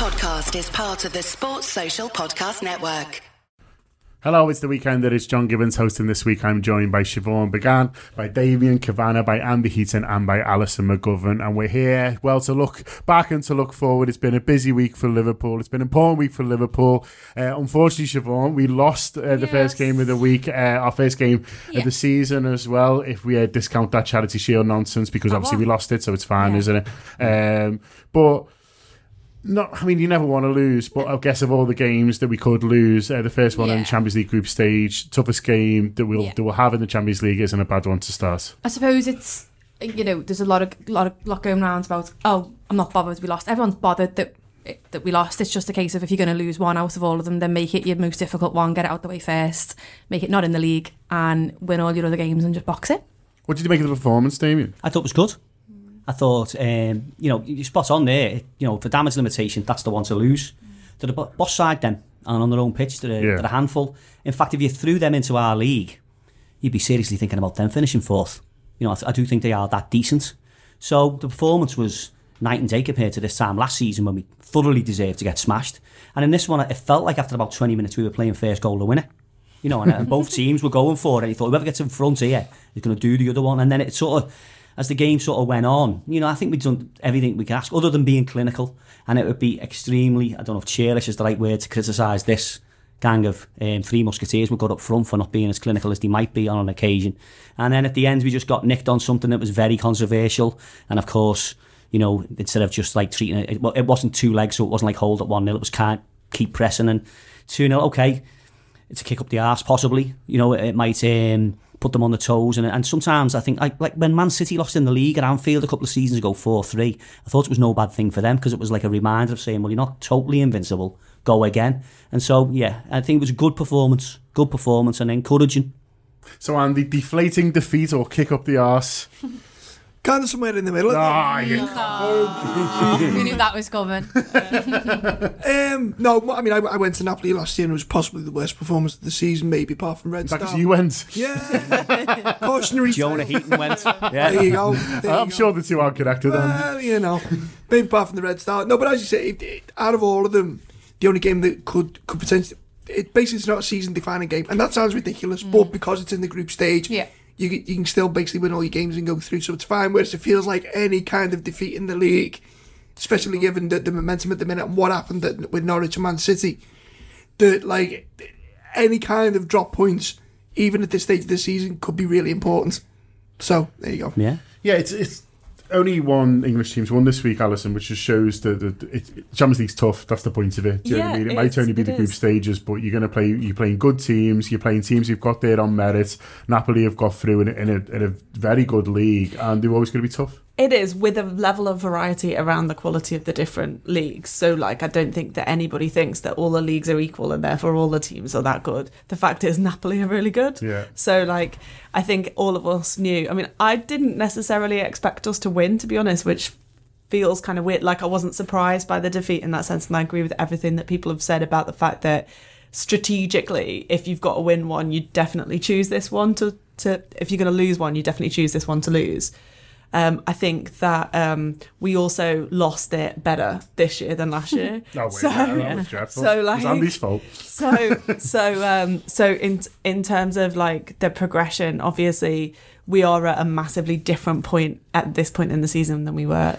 podcast is part of the Sports Social Podcast Network. Hello, it's the weekend. It is John Gibbons hosting this week. I'm joined by Siobhan Biggane, by Damian Kavanagh, by Andy Heaton, and by Alison McGovern. And we're here, well, to look back and to look forward. It's been a busy week for Liverpool. It's been an important week for Liverpool. Uh, unfortunately, Siobhan, we lost uh, the Yes. first game of the week, uh, our first game Yeah. of the season as well. If we uh, discount that Charity Shield nonsense, because obviously we lost it, so it's fine, Yeah. isn't it? Um, but not, I mean, you never want to lose, but I guess of all the games that we could lose, uh, the first one in Yeah. the Champions League group stage, toughest game that we'll Yeah. that we'll have in the Champions League isn't a bad one to start. I suppose it's you know there's a lot of lot of lot going around about oh I'm not bothered we lost. Everyone's bothered that that we lost. It's just a case of if you're going to lose one out of all of them, then make it your most difficult one, get it out the way first, make it not in the league, and win all your other games and just box it. What did you make of the performance, Damian? I thought it was good. I thought, um, you know, you're spot on there. You know, for damage limitation, that's the one to lose. To the boss side, then, and on their own pitch, they're, a- Yeah. they're a handful. In fact, if you threw them into our league, you'd be seriously thinking about them finishing fourth. You know, I, th- I do think they are that decent. So the performance was night and day compared to this time last season when we thoroughly deserved to get smashed. And in this one, it felt like after about 20 minutes we were playing first goal to win it. You know, and, and both teams were going for it. And you thought whoever gets in front here is going to do the other one. And then it sort of, as the game sort of went on, you know, I think we'd done everything we could ask, other than being clinical. And it would be extremely, I don't know if cheerish is the right word to criticise this gang of um, three musketeers we got up front for not being as clinical as they might be on an occasion. And then at the end, we just got nicked on something that was very controversial. And of course, you know, instead of just like treating it, it, well, it wasn't two legs, so it wasn't like hold at 1 0, it was can't keep pressing and 2 0, okay, it's a kick up the arse, possibly. You know, it, it might um, put them on the toes. And, and sometimes I think, like, like when Man City lost in the league at Anfield a couple of seasons ago, 4 3, I thought it was no bad thing for them because it was like a reminder of saying, well, you're not totally invincible, go again. And so, yeah, I think it was a good performance, good performance and encouraging. So, Andy, deflating defeat or kick up the arse? Kind of somewhere in the middle. Ah, you we knew that was coming. Um, no, I mean, I, I went to Napoli last year and it was possibly the worst performance of the season, maybe apart from Red Star. Because Star. you went. Yeah. Cautionary Jonah tale. Heaton went. There you go. There I'm you go. sure the two are connected. Andy. Well, you know, maybe apart from the Red Star. No, but as you say, it, it, out of all of them, the only game that could could potentially, it basically it's not a season defining game, and that sounds ridiculous, but because it's in the group stage, Yeah. You can- you can still basically win all your games and go through, so it's fine. Whereas it feels like any kind of defeat in the league, especially given the, the momentum at the minute and what happened at, with Norwich and Man City, that like any kind of drop points, even at this stage of the season, could be really important. So there you go. Yeah. Yeah, it's it's only one English team's won this week, Alison, which just shows that the it, it- Champions League's tough. That's the point of it. Do you know what I Yeah, mean? It it might only be the group is. stages, but you're going to play. You're playing good teams. You're playing teams you've got there on merit. Napoli have got through in, in, a, in a very good league, and they're always going to be tough. It is with a level of variety around the quality of the different leagues. So, like, I don't think that anybody thinks that all the leagues are equal and therefore all the teams are that good. The fact is, Napoli are really good. Yeah. So, like, I think all of us knew. I mean, I didn't necessarily expect us to win, to be honest, which feels kind of weird. Like, I wasn't surprised by the defeat in that sense. And I agree with everything that people have said about the fact that strategically, if you've got to win one, you definitely choose this one to, to if you're going to lose one, you definitely choose this one to lose. Um, I think that um, we also lost it better this year than last year. Oh, wait, so, that was dreadful. so, it was Andy's fault. so so um so in in terms of like the progression obviously we are at a massively different point at this point in the season than we were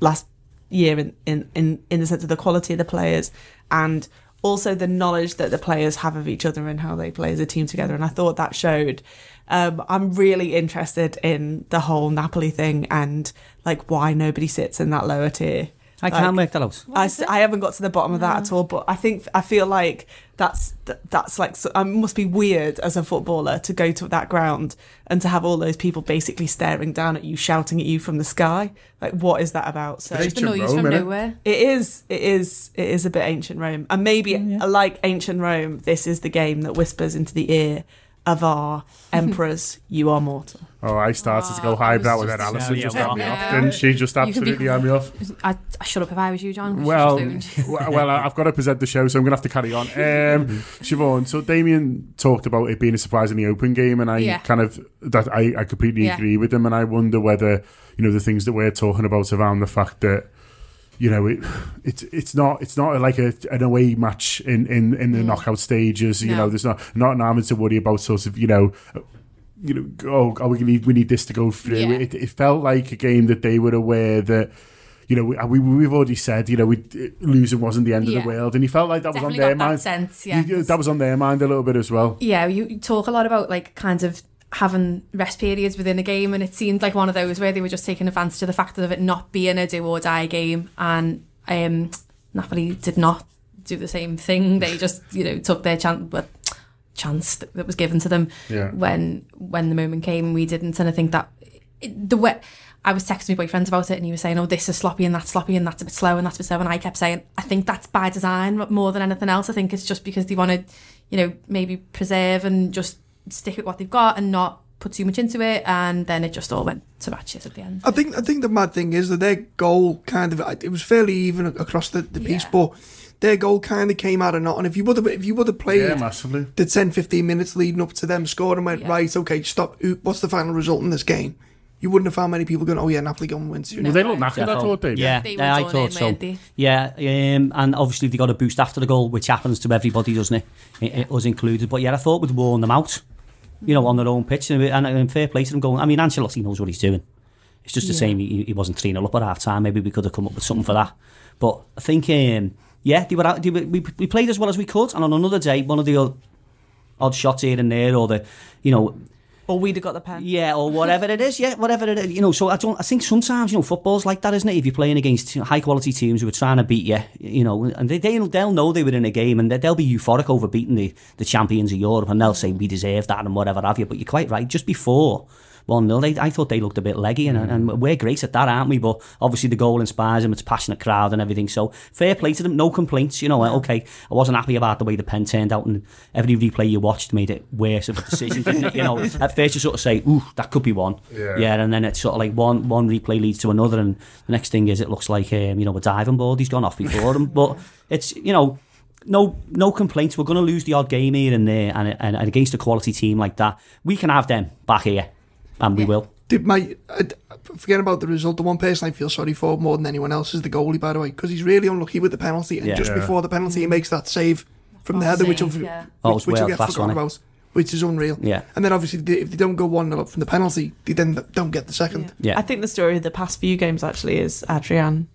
last year in in in, in the sense of the quality of the players and also the knowledge that the players have of each other and how they play as a team together and i thought that showed um, I'm really interested in the whole Napoli thing and like why nobody sits in that lower tier. I Like, can't work that out. I haven't got to the bottom of that at all, but I think I feel like that's that's like so, um, must be weird as a footballer to go to that ground and to have all those people basically staring down at you, shouting at you from the sky. Like, what is that about? So It's Just the Ancient noise Rome, from innit? nowhere. it is, it is, it is a bit ancient Rome, and maybe like ancient Rome, this is the game that whispers into the ear of our emperors, "You are mortal." Oh, I started to go I highbrow with that. Alison just yeah, had me off, yeah. didn't she? Just You could be- absolutely had me off. I, I shut up if I was you, John. Well, you w- well, I've got to present the show, so I'm going to have to carry on. Um, Siobhan, so Damian talked about it being a surprisingly open game, and I Yeah. kind of that I, I completely Yeah. agree with him, and I wonder whether you know the things that we're talking about around the fact that you know, it, it's it's not it's not like a, an away match in, in, in the mm. knockout stages. You No. know, there's not not an having to worry about sort of you know, you know, oh, oh we need we need this to go through. Yeah. It, it felt like a game that they were aware that. You know, we, we we've already said, you know, we, losing wasn't the end of the world, and he felt like that was on their mind. sense, yeah. You- that was on their mind a little bit as well. yeah, you, you talk a lot about like kind of having rest periods within a game, and it seemed like one of those where they were just taking advantage of the fact of it not being a do or die game, and um, Napoli did not do the same thing. They just you know took their chance, but chance that, was given to them Yeah. when when the moment came, and we didn't. And I think that it, the way. I was texting my boyfriend about it and he was saying, oh, this is sloppy and that's sloppy and that's a bit slow and that's a bit slow. And I kept saying, I think that's by design more than anything else. I think it's just because they want to, you know, maybe preserve and just stick with what they've got and not put too much into it. And then it just all went to matches at the end. I think I think the mad thing is that their goal kind of it was fairly even across the, the piece, Yeah. but their goal kind of came out of nothing. If you would have if you would have played Yeah, massively. the 10, 15 minutes leading up to them scoring and went Yeah. right, okay, stop. What's the final result in this game? You wouldn't have found many people going, oh yeah, Napoli going to win two. Well, they look knackered, I Defo. thought they. Yeah, They were yeah, I thought so. weren't they? Yeah, um, and obviously they got a boost after the goal, which happens to everybody, doesn't it? It, it was included. But yeah, I thought we'd worn them out, you know, on their own pitch. And, and, and fair play to them going, I mean, Ancelotti knows what he's doing. It's just the Yeah. same, he, he wasn't 3 0 up at half time. Maybe we could have come up with something for that. But I think, um, yeah, they were out, they were, we, we played as well as we could. And on another day, one of the odd, odd shots here and there, or the, you know, Or we'd have got the pen. yeah, or whatever it is. Yeah, whatever it is. You know, so I don't. I think sometimes you know football's like that, isn't it? If you're playing against high quality teams who are trying to beat you, you know, and they they'll, they'll know they were in a game and they- they'll be euphoric over beating the the champions of Europe, and they'll say we deserve that and whatever have you. But you're quite right. Just before. One 0 they, I thought they looked a bit leggy, and, and we're great at that, aren't we? But obviously the goal inspires them. It's a passionate crowd and everything. So fair play to them. No complaints. You know, okay, I wasn't happy about the way the pen turned out, and every replay you watched made it worse of a decision. didn't it? You know, at first you sort of say, "Ooh, that could be one." Yeah. and then it's sort of like one one replay leads to another, and the next thing is it looks like um, you know a diving board he's gone off before him. But it's you know. No, no complaints. We're going to lose the odd game here and there, and, and, and against a quality team like that, we can have them back here, and we Yeah. will. Did my uh, forget about the result? The one person I feel sorry for more than anyone else is the goalie, by the way, because he's really unlucky with the penalty. And Yeah. just Yeah. before the penalty, he makes that save from the header, which, save, yeah. Oh, which, it's which will world get class, forgotten about, which is unreal. Yeah. And then obviously, they- if they don't go one 0 up from the penalty, they then don't get the second. Yeah. I think the story of the past few games actually is Adrian.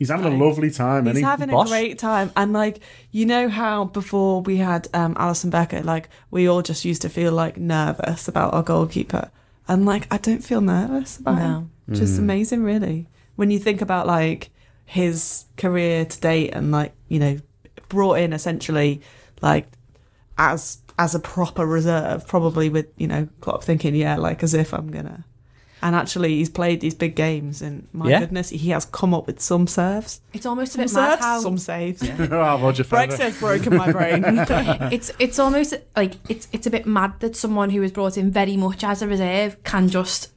He's having a lovely time, He's isn't he? having Boss. a great time, and like you know how before we had um, Alisson Becker, like we all just used to feel like nervous about our goalkeeper, and like I don't feel nervous about him. Just mm. amazing, really. When you think about like his career to date, and like you know, brought in essentially like as as a proper reserve, probably with you know Klopp thinking, yeah, like as if I'm gonna. And actually, he's played these big games, and my Yeah. goodness, he has come up with some serves. It's almost a Some bit mad serves, how some saves. oh, Roger Federer. Brexit's broken my brain. it's it's almost like it's it's a bit mad that someone who was brought in very much as a reserve can just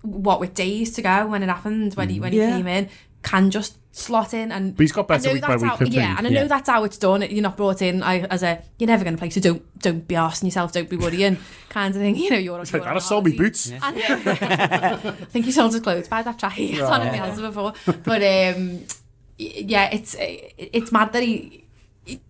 what with days to go when it happened when he mm. when he Yeah. came in can just slot in and But he's got better I know week by that's week, how, yeah and I know Yeah. that's how it's done you're not brought in as a you're never going to play so don't don't be arsing yourself don't be worrying kind of thing you know you're, It's you're like, on that sold me holiday. boots. I, know. I think he sold his clothes by that track he has on him else before but um yeah it's it's mad that he he-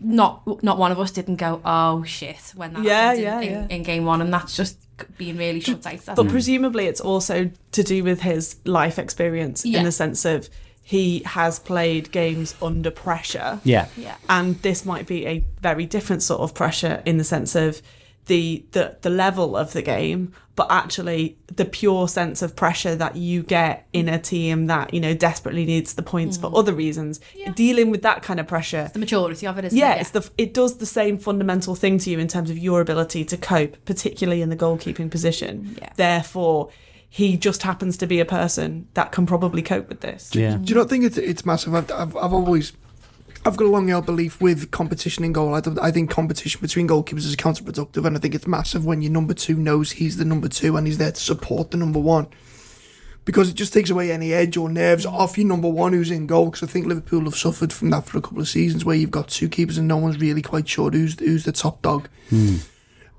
not not one of us didn't go oh shit when that Yeah, happened in, yeah, in, yeah. in game one and that's just being really short sighted but presumably, it's also to do with his life experience Yeah. in the sense of he has played games under pressure. Yeah. yeah and this might be a very different sort of pressure in the sense of the the the level of the game but actually the pure sense of pressure that you get in a team that you know desperately needs the points for mm. other reasons dealing with that kind of pressure the maturity of it isn't yeah, it it's the it does the same fundamental thing to you in terms of your ability to cope, particularly in the goalkeeping position. Yeah. Therefore, he just happens to be a person that can probably cope with this. Yeah. Do you not think it's, it's massive? I've, I've, I've always, I've got a long held belief with competition in goal. I, don't, I think competition between goalkeepers is counterproductive, and I think it's massive when your number two knows he's the number two and he's there to support the number one. Because it just takes away any edge or nerves off your number one who's in goal. Because I think Liverpool have suffered from that for a couple of seasons, where you've got two keepers and no one's really quite sure who's who's the top dog. Hmm.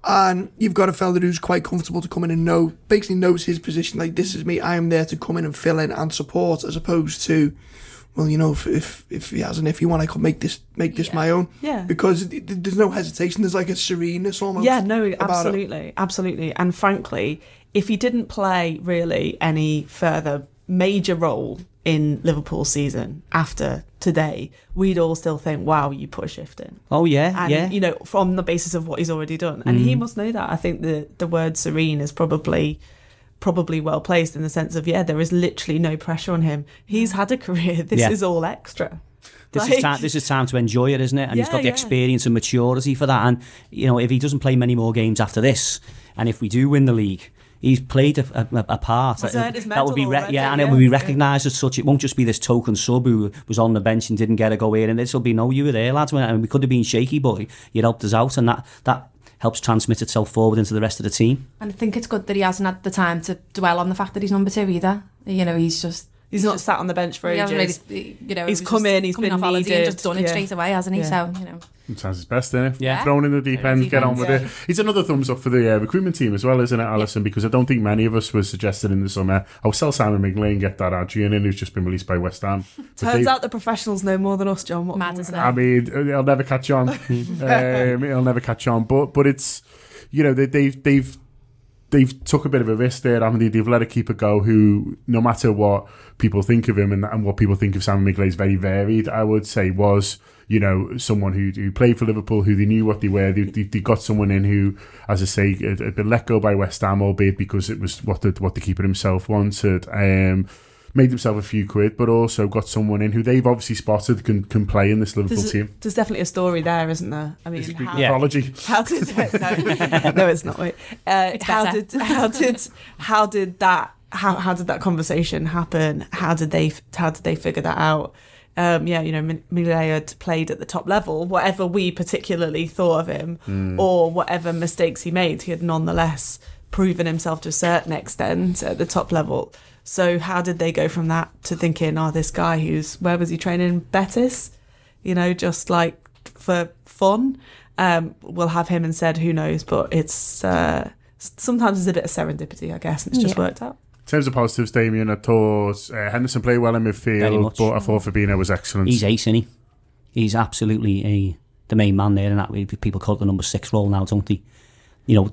And you've got a fella who's quite comfortable to come in and know, basically knows his position. Like this is me. I am there to come in and fill in and support, as opposed to well, you know, if if, if he has an if you want, I could make this make this my own. Yeah. Because it, it- there's no hesitation. There's like a sereneness almost. Yeah, no, about it. absolutely, absolutely. And frankly, if he didn't play really any further major role in Liverpool season after today, we'd all still think, "Wow, you put a shift in." Oh yeah, And yeah. you know, from the basis of what he's already done, and he mm. must know that. I think the the word serene is probably probably well placed in the sense of yeah, there is literally no pressure on him. He's had a career. This Yeah. is all extra. This Like- is time. This is time to enjoy it, isn't it? And he's got the yeah. experience and maturity for that. And you know, if he doesn't play many more games after this, and if we do win the league, he's played a, a, a part He's that, earned his that will be medal already, yeah, and it would be recognised as such. It won't just be this token sub who was on the bench and didn't get a go in. And this will be no, you were there, lads. I And we could have been shaky, but you helped us out, and that that helps transmit itself forward into the rest of the team. And I think it's good that he hasn't had the time to dwell on the fact that he's number two either. You know, he's just He's not sat on the bench for he hasn't ages. really, you know, He's he come just in, he's coming been off holiday and just done it yeah. straight away, hasn't he? Yeah. So you know, Sometimes his best, isn't it? Yeah. Thrown in the deep end, Deep get on with yeah. it. It's another thumbs up for the uh, recruitment team as well, isn't it, Alison? Because I don't think many of us were suggested in the summer, oh, sell Simon Mignolet, get that Adrian in, who's just been released by West Ham. Turns they- out the professionals know more than us, John. What Mad, can isn't it? I mean, it'll never catch on. um, it'll never catch on. But but it's you know they, they've they've they've took a bit of a risk there, haven't they? They've let a keeper go who, no matter what people think of him and, and what people think of Simon Mignolet is very varied. I would say was you know someone who who played for Liverpool, who they knew what they were. They, they, they got someone in who, as I say, had, had been let go by West Ham, albeit because it was what the what the keeper himself wanted. Um, made himself a few quid, but also got someone in who they've obviously spotted can can play in this Liverpool There's, team. there's definitely a story there, isn't there? I mean, It's Greek how, Yeah. mythology. how did no, no, it's not. Wait, uh, It's how better. did how did how did that how how did that conversation happen? How did they how did they figure that out? Um, yeah, you know, M- Mignolet had played at the top level. Whatever we particularly thought of him, or whatever mistakes he made, he had nonetheless proven himself to a certain extent at the top level. So how did they go from that to thinking, oh, this guy who's where was he training? Betis, you know, just like for fun. Um, we'll have him instead. Who knows? But it's uh, sometimes it's a bit of serendipity, I guess, and it's just Yeah. worked out. In terms of positives, Damian, I thought uh, Henderson played well in midfield, much. but I thought Fabinho was excellent. He's ace, isn't he? He's absolutely a, the main man there, and that way people call it the number six role now, don't they? You know,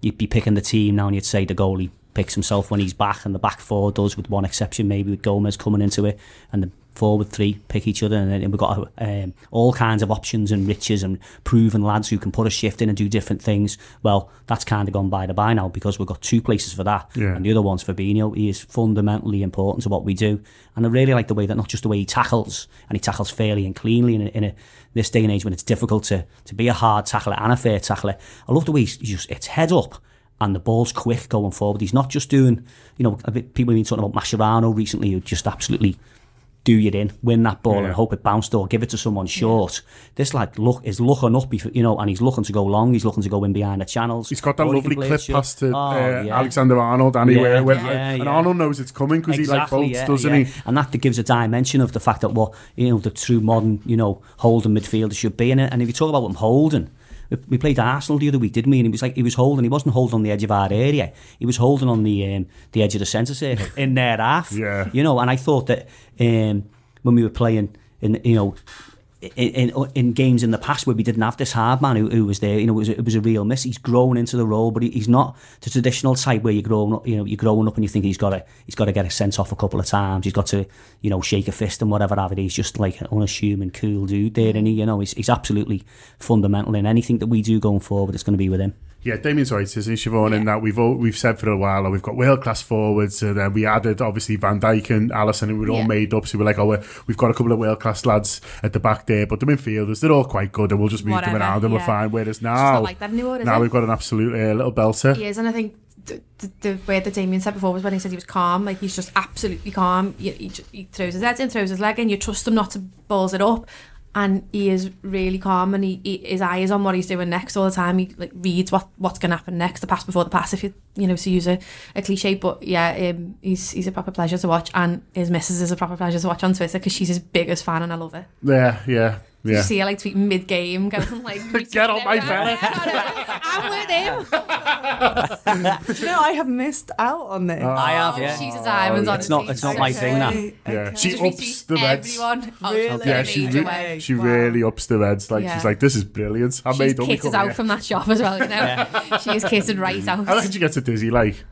you'd be picking the team now, and you'd say the goalie picks himself when he's back, and the back four does, with one exception, maybe with Gomez coming into it, and the forward three pick each other, and then we've got um, all kinds of options and riches and proven lads who can put a shift in and do different things. Well, that's kind of gone by the by now because we've got two places for that, Yeah. and the other one's Fabinho. He is fundamentally important to what we do, and I really like the way that not just the way he tackles, and he tackles fairly and cleanly in, a, in a, this day and age when it's difficult to to be a hard tackler and a fair tackler. I love the way he's, he's just it's head up. And the ball's quick going forward. He's not just doing, you know, people have been talking about Mascherano recently, who just absolutely do you in, win that ball Yeah. and hope it bounced or give it to someone short. This like look is looking up, you know, and he's looking to go long. He's looking to go in behind the channels. He's got that lovely clip pass to Oh, uh, yeah. Alexander Arnold anywhere, Yeah, where- yeah, and yeah. Arnold knows it's coming because he like bolts, yeah, doesn't yeah. he? And that gives a dimension of the fact that what you know the true modern you know holding midfielder should be in it. And if you talk about him holding, we- played Arsenal the other week, didn't we? And he was like he was holding. He wasn't holding on the edge of our area. He was holding on the um, the edge of the centre circle in their half. Yeah. you know. And I thought that um, when we were playing in you know. In, in in games in the past where we didn't have this hard man who, who was there, you know, it was, it was a real miss. He's grown into the role, but he, he's not the traditional type where you're growing up, you know, you're growing up and you think he's got to he's got to get a sent off a couple of times. He's got to, you know, shake a fist and whatever have it. He's just like an unassuming, cool dude there, and he, you know, he's, he's absolutely fundamental in anything that we do going forward. It's going to be with him. Yeah, Damian's right, isn't he, Siobhan? In that we've all, we've said for a while, oh, we've got world class forwards, and then we added obviously Van Dijk and Alisson, and we were all made up. So we're like, oh, we're, we've got a couple of world class lads at the back there, but the midfielders they're all quite good, and we'll just move them around, and we're fine. Whereas now, like anymore, now it? we've got an absolute uh, little belter. He is, and I think the, the, word that Damian said before was when he said he was calm. Like he's just absolutely calm. He, he, he throws his head in, throws his leg in. You trust him not to balls it up, and he is really calm. And he, he his eye is on what he's doing next all the time. He like reads what what's going to happen next. The pass before the pass, if you you know to use a, a cliche. But yeah, um, he's he's a proper pleasure to watch, and his missus is a proper pleasure to watch on Twitter because she's his biggest fan, and I love it. Yeah, yeah. Did Yeah. you see her like tweeting mid game, going like, Get on my back. I'm with him. Do you know, I have missed out on this. I have, oh, yeah. She's a diamond. yeah. It's not- it's not my thing, that. Yeah, she Just ups the reds. Oh, Really? Yeah, she re- she Wow. really ups the reds. Like Yeah. she's like, this is brilliant. I made She's up kisses out from that shop as well, you know. She is kissing right out. I reckon she gets a dizzy. Like,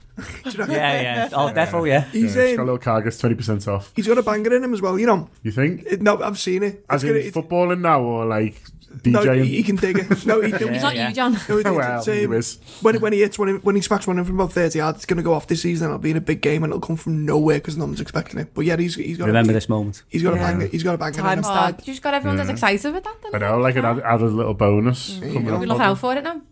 Yeah, yeah. Oh, definitely, yeah. He's yeah, she's um, got a little car gets twenty percent off. he's got a banger in him as well. You know, You think? It- no, I've seen it. As It's in gonna- it's- footballing now, or like no, DJing? he, he can dig it. No, he, It's he's not yeah. you, John. No, it- Oh, it's- well, it's, he was. when when he hits when he, when he smacks one in from about thirty yards, it's going to go off this season. It'll be in a big game and it'll come from nowhere because no one's expecting it. But yeah, he's he's got Remember a, this moment. He's got Yeah. a banger. He's got a banger. in Time him. Oh, you just got everyone that's excited with that. I Then. know, like an added, added little bonus you coming go. up. We look out for it now.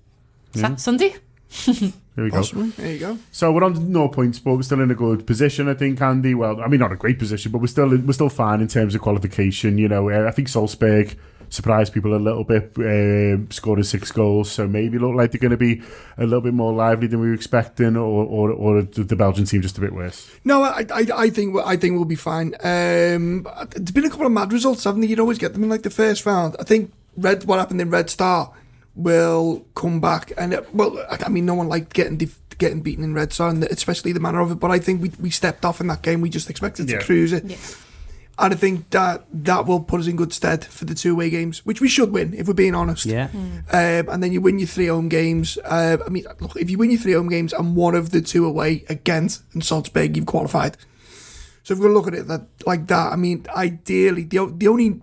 Sa- Sunday. Here we go. There you go. So we're on no points, but we're still in a good position, I think, Andy. Well, I mean, not a great position, but we're still we're still fine in terms of qualification. You know, uh, I think Salzburg surprised people a little bit, uh, scoring six goals, so maybe look like they're going to be a little bit more lively than we were expecting, or or, or the Belgian team just a bit worse. No, I, I, I think I think we'll be fine. Um, there's been a couple of mad results, haven't there? You'd always get them in like the first round. I think Red, what happened in Red Star, will come back, and it, well, I- I mean, no one liked getting def- getting beaten in Red Star, and especially the manner of it. But I think we we stepped off in that game. We just expected Yeah. to cruise it. Yeah. And I think that that will put us in good stead for the two away games, which we should win if we're being honest. Yeah. Um, and then you win your three home games. Uh, I mean, look, if you win your three home games and one of the two away against and Salzburg, you've qualified. So if we're going to look at it that like that, I mean, ideally, the the only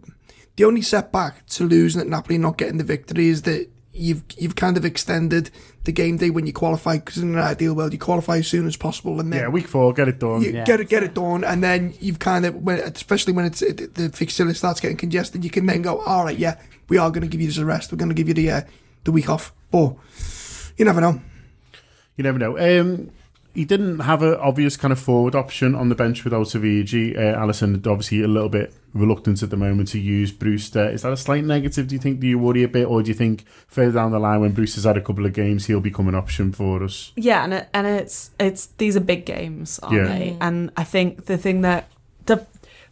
the only setback to losing at Napoli and not getting the victory is that you've you've kind of extended the game day when you qualify because in an ideal world you qualify as soon as possible and then Yeah, week four, get it done. you Yeah. get it get it done and then you've kind of when especially when it's it, the fixture list starts getting congested you can then go all right yeah we are going to give you this rest we're going to give you the uh, the week off but you never know You never know. Um, he didn't have an obvious kind of forward option on the bench without Savigi. Uh, Allison obviously a little bit reluctant at the moment to use Brewster. Is that a slight negative? Do you think? Do you worry a bit, or do you think further down the line when Brewster's had a couple of games, he'll become an option for us? Yeah, and it, and it's it's these are big games, aren't Yeah. they? And I think the thing that the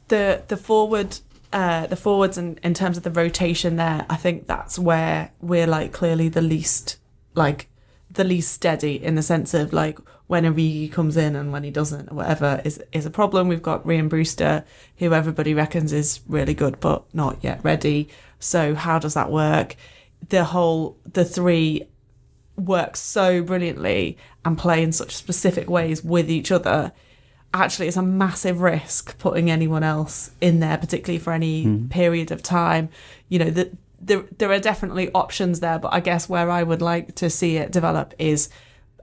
the the forward uh, the forwards and in terms of the rotation there, I think that's where we're like clearly the least like the least steady in the sense of like when Origi comes in and when he doesn't or whatever is is a problem. We've got Ryan Brewster, who everybody reckons is really good but not yet ready. So how does that work? The whole the three work so brilliantly and play in such specific ways with each other actually it's a massive risk putting anyone else in there particularly for any hmm. period of time you know that there, there are definitely options there but i guess where i would like to see it develop is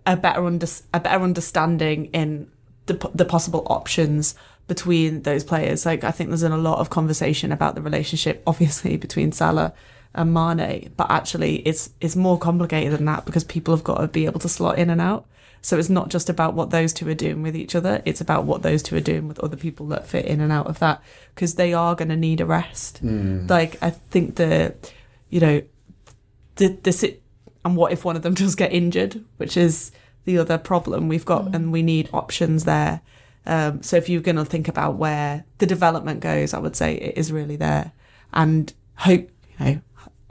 a better under, a better understanding in the, the possible options between those players like i think there's been a lot of conversation about the relationship obviously between salah and Mane, but actually it's it's more complicated than that because people have got to be able to slot in and out. So it's not just about what those two are doing with each other; it's about what those two are doing with other people that fit in and out of that because they are going to need a rest. Mm. Like I think the, you know, the the and what if one of them does get injured, which is the other problem we've got, and we need options there. Um, so if you're going to think about where the development goes, I would say it is really there, and hope you know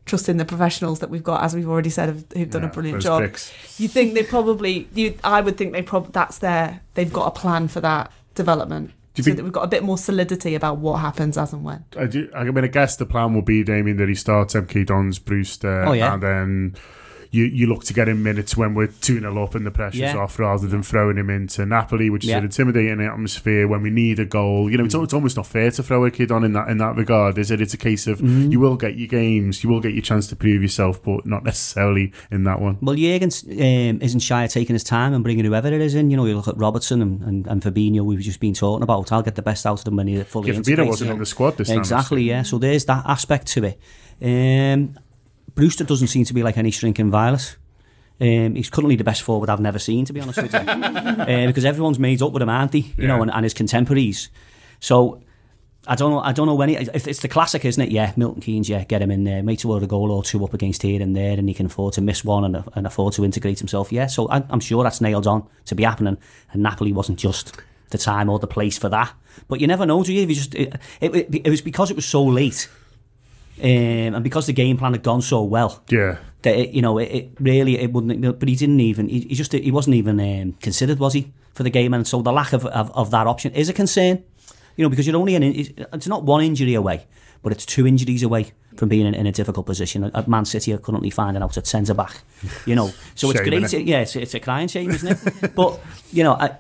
trust in the professionals that we've got, as we've already said, who've done a brilliant job. picks. You think they probably, you, I would think they probably that's their, they've got a plan for that development. Do you so think- that we've got a bit more solidity about what happens as and when. I, do, I mean, I guess the plan will be, Damian, that he starts MK Dons, Brewster, Oh, yeah. and then you, you look to get him minutes when we're 2 0 up and the pressure's Yeah. off rather than throwing him into Napoli, which is Yeah. an intimidating atmosphere when we need a goal. You know, it's, it's almost not fair to throw a kid on in that in that regard, is it? It's a case of Mm-hmm. you will get your games, you will get your chance to prove yourself, but not necessarily in that one. Well, Jurgen um, isn't shy of taking his time and bringing whoever it is in. You know, you look at Robertson and, and, and Fabinho, we've just been talking about. I'll get the best out of them when he fully Yeah, Fabinho wasn't in the squad this time. Exactly, yeah. So there's that aspect to it. Um, Brewster doesn't seem to be like any shrinking violet. Um, he's currently the best forward I've never seen, to be honest with you, uh, because everyone's made up with him, aren't they? You know, and, and his contemporaries. So I don't know. I don't know when he, if it's the classic, isn't it? Yeah, Milton Keynes. Yeah, get him in there. Make sure a goal or two up against here and there, and he can afford to miss one and, and afford to integrate himself. Yeah, so I, I'm sure that's nailed on to be happening. And Napoli wasn't just the time or the place for that. But you never know, do you? If you just it, it, it was because it was so late Um, and because the game plan had gone so well, Yeah. that it, you know it, it really it wouldn't. But he didn't even. He, he just he wasn't even um, considered, was he, for the game? And so the lack of, of, of that option is a concern. You know, because you're only in it's not one injury away, but it's two injuries away from being in, in a difficult position. At Man City are currently finding out at centre back. You know, so it's Shame, great. innit? Yeah, it's, it's a crying shame, isn't it? but you know, I,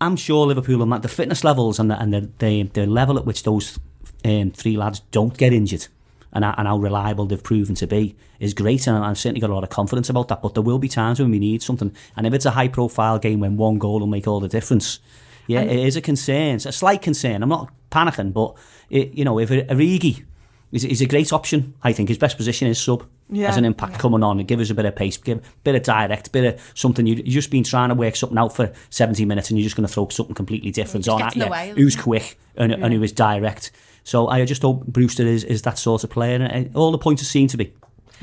I'm sure Liverpool and the fitness levels and the and the the, the level at which those um, three lads don't get injured and, how- and how reliable they've proven to be is great. And I've certainly got a lot of confidence about that. But there will be times when we need something. And if it's a high profile game when one goal will make all the difference, yeah, it is a concern. It's a slight concern. I'm not panicking, but it, you know, if Origi is, is a great option, I think his best position is sub. Yeah. As an impact coming on and give us a bit of pace, give a bit of direct, bit of something. You, you've just been trying to work something out for 70 minutes and you're just going to throw something completely different on at you. Who's quick and, and who is direct. So I just hope Brewster is, is that sort of player. And all the pointers seem to be.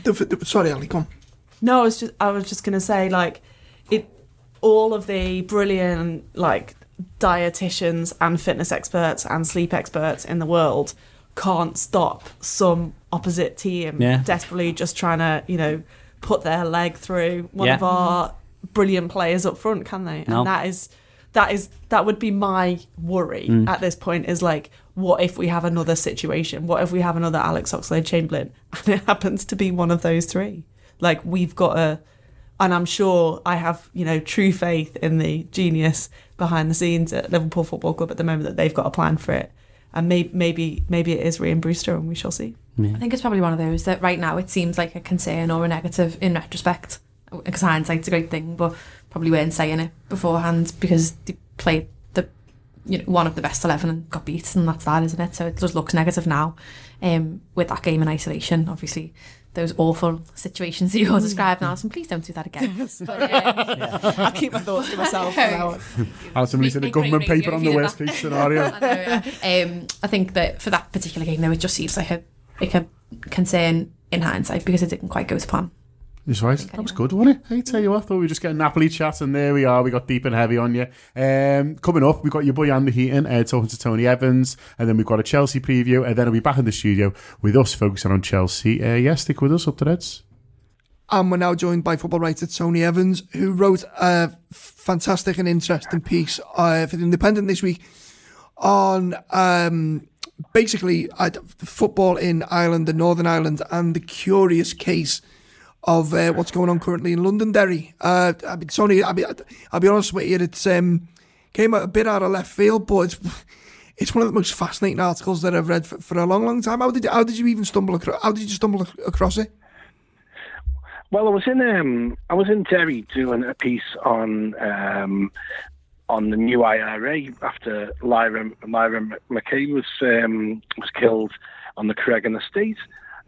The, the, sorry, Ali, come. No, I was just I was just gonna say like it all of the brilliant like dietitians and fitness experts and sleep experts in the world can't stop some opposite team Yeah. desperately just trying to, you know, put their leg through one Yeah. of our brilliant players up front, can they? No. And that is that is that would be my worry Mm. at this point is like what if we have another situation? What if we have another Alex Oxlade Chamberlain and it happens to be one of those three? Like we've got a and I'm sure I have, you know, true faith in the genius behind the scenes at Liverpool Football Club at the moment that they've got a plan for it. And may- maybe maybe it is Ryan Brewster and we shall see. I think it's probably one of those that right now it seems like a concern or a negative in retrospect. Because hindsight's a great thing, but probably weren't saying it beforehand because they played the you know one of the best eleven and got beat, and that's that, isn't it? So it just looks negative now. Um, with that game in isolation, obviously those awful situations that you're describing, Alison. Please don't do that again. But, uh, I'll keep my thoughts to myself for now. Alison releasing a Make- make government paper on if the worst that. case scenario. I know, yeah. um, I think that for that particular game, though, it just seems like a like a concern in hindsight because it didn't quite go to plan. That's right. That was good, wasn't it? I tell you what, I thought we were just getting Napoli chat, and there we are. We got deep and heavy on you. Um, coming up, we've got your boy Andy Heaton uh, talking to Tony Evans, and then we've got a Chelsea preview, and then I'll be back in the studio with us focusing on Chelsea. Uh, yeah, stick with us up to Reds. And we're now joined by football writer Tony Evans, who wrote a fantastic and interesting piece uh, for The Independent this week on um, basically uh, football in Ireland and Northern Ireland and the curious case of uh, what's going on currently in Londonderry. Uh, I mean, Tony, I mean, I'll be honest with you, it's um, came out a bit out of left field, but it's it's one of the most fascinating articles that I've read for, for a long, long time. How did how did you even stumble across? How did you stumble across it? Well, I was in um, I was in Derry doing a piece on um, on the new IRA after Lyra Lyra McKee was um, was killed on the Creggan estate,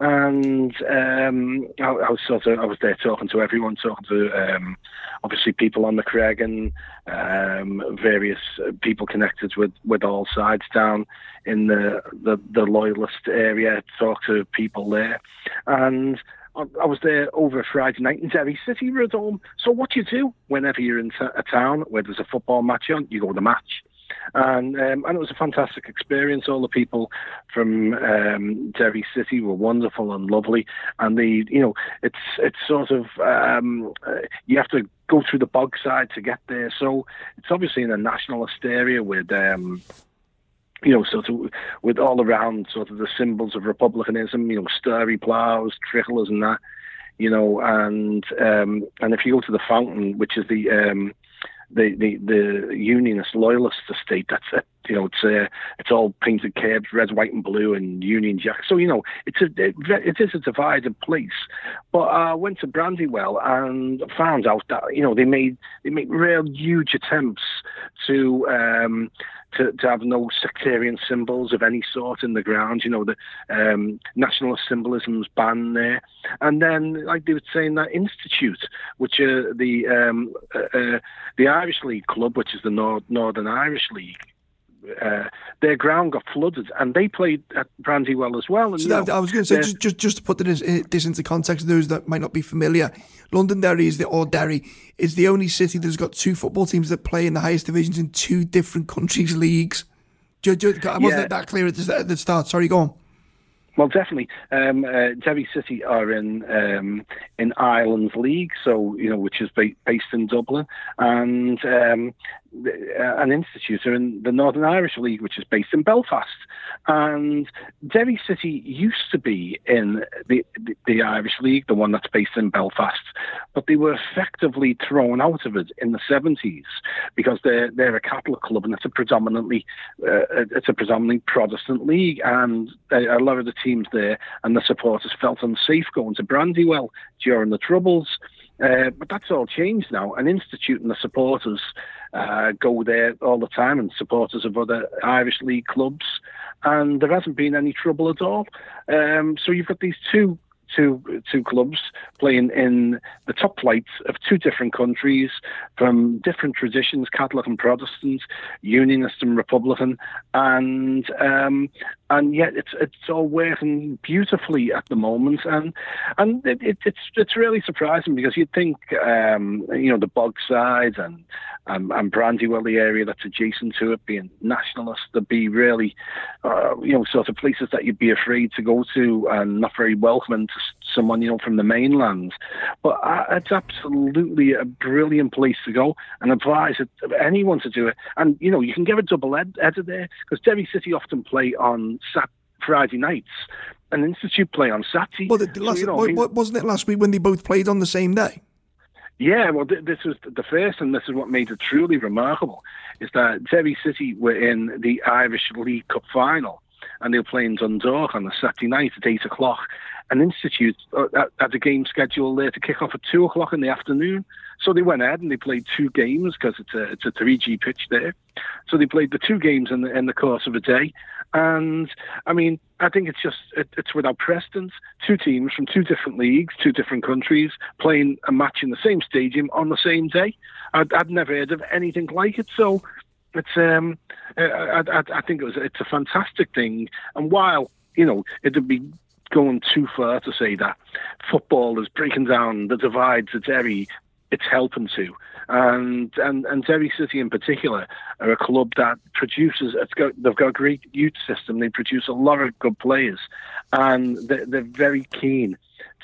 and um, I, I was sort of I was there talking to everyone, talking to um, obviously people on the Creggan, um, various uh, people connected with with all sides down in the the, the loyalist area, talk to people there, and. I I was there over a Friday night in Derry City, Rodome. So what do you do whenever you're in t- a town where there's a football match on? You go to the match. And um, and it was a fantastic experience. All the people from um, Derry City were wonderful and lovely. And the you know it's it's sort of um, uh, you have to go through the Bogside to get there. So it's obviously in a nationalist area with um, you know, sort of with all around sort of the symbols of republicanism, you know, Starry Ploughs, tricolours and that, you know, and um, and if you go to the fountain, which is the um, the, the the unionist loyalist estate, that's it. You know, it's uh, it's all painted cabs, red, white, and blue, and Union Jack. So you know, it's a it, it is a divided place. But I went to Brandywell and found out that you know they made they make real huge attempts to um, to, to have no sectarian symbols of any sort in the ground. You know, the um, nationalist symbolism's banned there. And then, like they were saying, that Institute, which uh, the um, uh, uh, the Irish League club, which is the Nord- Northern Irish League. Uh, their ground got flooded, and they played at Brandywell as well. And, So that, know, I was going to say, just, just just to put this, this into context, those that might not be familiar, Londonderry is the or Derry is the only city that's got two football teams that play in the highest divisions in two different countries' leagues. Ju- ju- I wasn't Yeah. that clear at the, start. Sorry, go on. Well, definitely. Um, uh, Derry City are in um, in Ireland's league, so you know, which is ba- based in Dublin, and um, an institute in the Northern Irish League, which is based in Belfast. And Derry City used to be in the, the, the Irish League, the one that's based in Belfast, but they were effectively thrown out of it in the 70s because they're they're a Catholic club and it's a predominantly uh, it's a predominantly Protestant league, and a lot of the teams there and the supporters felt unsafe going to Brandywell during the Troubles. Uh, but that's all changed now. An Institute and the supporters uh, go there all the time, and supporters of other Irish league clubs, and there hasn't been any trouble at all. Um, so you've got these two two two clubs playing in the top flights of two different countries from different traditions, Catholic and Protestant, Unionist and Republican, and um, and yet it's it's all working beautifully at the moment, and and it, it, it's it's really surprising because you'd think um, you know the Bogside and um, and Brandywell, the area that's adjacent to it, being nationalist, there'd be really uh, you know sort of places that you'd be afraid to go to and not very welcoming to someone you know from the mainland. But uh, it's absolutely a brilliant place to go, and advise anyone to do it. And you know you can get a double ed- edit there because Derry City often play on Sat Friday nights. and Institute play on Saturday. Well, the, last, so, you know, wa- I mean- wasn't it last week when they both played on the same day? Yeah, well, th- this was the first, and this is what made it truly remarkable, is that Derry City were in the Irish League Cup final, and they were playing Dundalk on a Saturday night at 8 o'clock. An institute uh, had- a game scheduled there to kick off at 2 o'clock in the afternoon. So they went ahead and they played two games because it's a, it's a 3G pitch there. So they played the two games in the, in the course of a day. And I mean, I think it's just it, it's without precedent. Two teams from two different leagues, two different countries, playing a match in the same stadium on the same day. I'd, I'd never heard of anything like it. So it's um, I, I, I think it was it's a fantastic thing. And while you know it'd be going too far to say that football is breaking down the divides at Derry, it's helping to. And and and Derry City in particular are a club that produces. It's got they've got a great youth system. They produce a lot of good players, and they're, they're very keen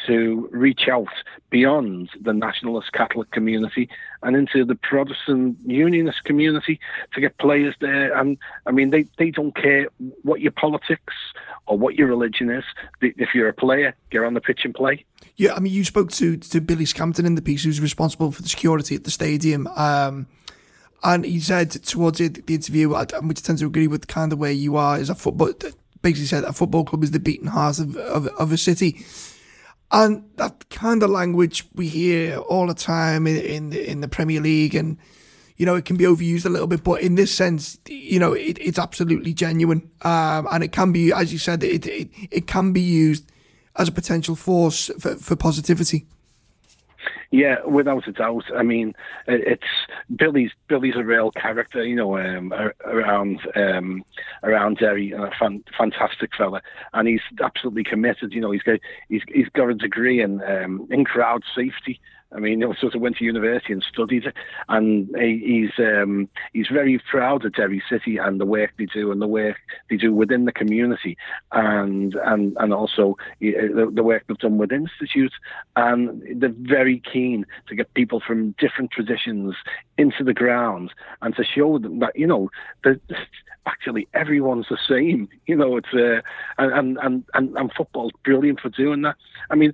to reach out beyond the nationalist Catholic community and into the Protestant Unionist community to get players there. And I mean, they, they don't care what your politics or what your religion is. If you're a player, get on the pitch and play. Yeah, I mean, you spoke to to Billy Scampton in the piece, who's responsible for the security at the stadium. Um, and he said towards the, the interview, I- I tend to agree with the kind of where you are, as a football. Basically, said a football club is the beating heart of, of, of a city, and that kind of language we hear all the time in in the, in the Premier League, and you know it can be overused a little bit, but in this sense, you know it, it's absolutely genuine, um, and it can be, as you said, it, it it can be used as a potential force for, for positivity. Yeah, without a doubt. I mean, it's Billy's Billy's a real character, you know, um, around um, around Derry, a fan, fantastic fella, and he's absolutely committed. You know, he's got he's he's got a degree in um, in crowd safety. I mean, he sort of went to university and studied and he's um, he's very proud of Derry City and the work they do and the work they do within the community, and and and also uh, the, the work they've done with Institute, and they're very keen to get people from different traditions into the ground and to show them that you know that actually everyone's the same. You know, it's uh, and and and and football's brilliant for doing that. I mean,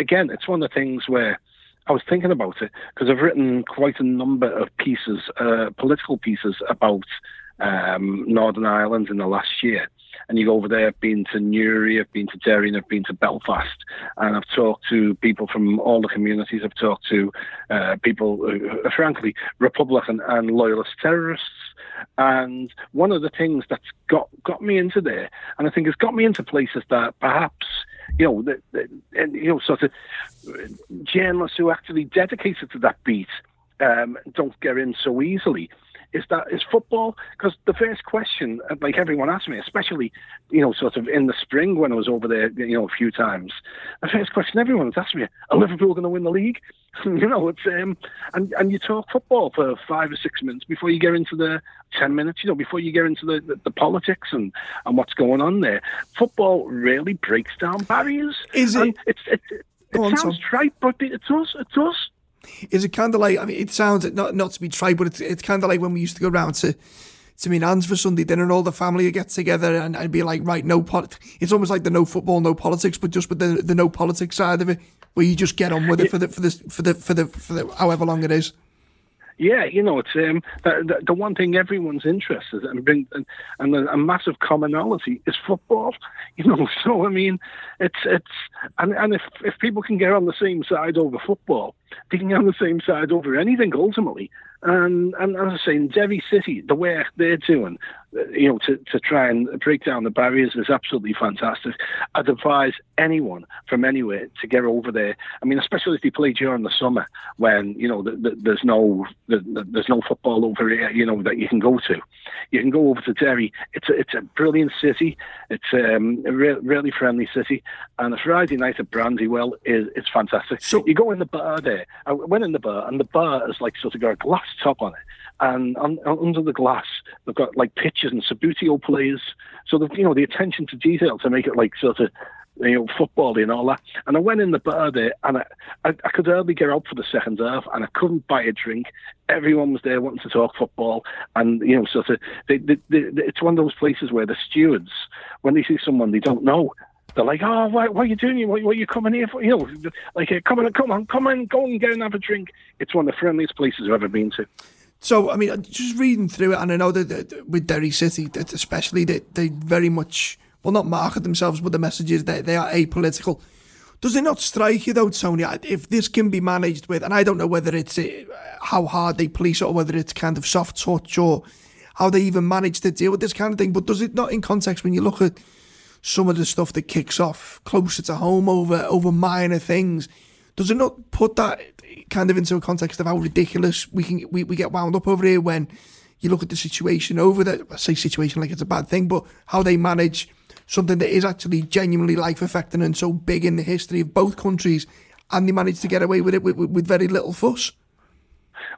again, it's one of the things where. I was thinking about it because I've written quite a number of pieces, uh, political pieces about um, Northern Ireland in the last year. And you go over there, I've been to Newry, I've been to Derry, and I've been to Belfast. And I've talked to people from all the communities. I've talked to uh, people, are, frankly, Republican and loyalist terrorists. And one of the things that's got, got me into there, and I think it's got me into places that perhaps, you know, that, that, and, you know, sort of journalists who actually dedicated to that beat um, don't get in so easily is that is football because the first question, uh, like everyone asked me, especially you know, sort of in the spring when I was over there, you know, a few times, the first question everyone was asking me, "Are Liverpool going to win the league?" you know, it's um, and and you talk football for five or six minutes before you get into the ten minutes, you know, before you get into the, the, the politics and and what's going on there. Football really breaks down barriers. Is it? And it's it, it, sounds trite, but it does. It does. Is it kind of like? I mean, it sounds not not to be trite, but it's it's kind of like when we used to go round to to my nan's for Sunday dinner, and all the family would get together and, I'd be like, right, no pot. It's almost like the no football, no politics, but just with the the no politics side of it, where you just get on with it for the for the for the for the for the however long it is. Yeah, you know, it's um, the, the, the one thing everyone's interested in, bring, and, and a, a massive commonality is football. You know, so I mean, it's it's and and if if people can get on the same side over football, they can get on the same side over anything ultimately. And and as I say, in Derry City, the work they're doing, uh, you know, to, to try and break down the barriers is absolutely fantastic. I'd advise anyone from anywhere to get over there. I mean, especially if you play during the summer when you know the, the, there's no the, the, there's no football over here, you know, that you can go to. You can go over to Derry. It's a, it's a brilliant city. It's um, a re- really friendly city, and a Friday night at Brandywell is it's fantastic. So- you go in the bar there. I went in the bar, and the bar is like sort of got a glass top on it, and under the glass they've got like pictures and Subbuteo players. So the you know the attention to detail to make it like sort of you know football and all that. And I went in the bar there, and I, I, I could hardly get out for the second half, and I couldn't buy a drink. Everyone was there wanting to talk football, and you know sort of they, they, they, it's one of those places where the stewards, when they see someone they don't know. They're like, oh, what, what are you doing? What, what are you coming here for? You know, like, uh, come on, come on, come on, go and get and have a drink. It's one of the friendliest places I've ever been to. So I mean, just reading through it, and I know that, that with Derry City, that especially they they very much well not market themselves, but the message is that they are apolitical. Does it not strike you though, Tony, if this can be managed with, and I don't know whether it's uh, how hard they police it or whether it's kind of soft touch or how they even manage to deal with this kind of thing, but does it not in context when you look at some of the stuff that kicks off closer to home over over minor things, does it not put that kind of into a context of how ridiculous we can we, we get wound up over here when you look at the situation over there? I say situation like it's a bad thing, but how they manage something that is actually genuinely life affecting and so big in the history of both countries, and they manage to get away with it with, with, with very little fuss.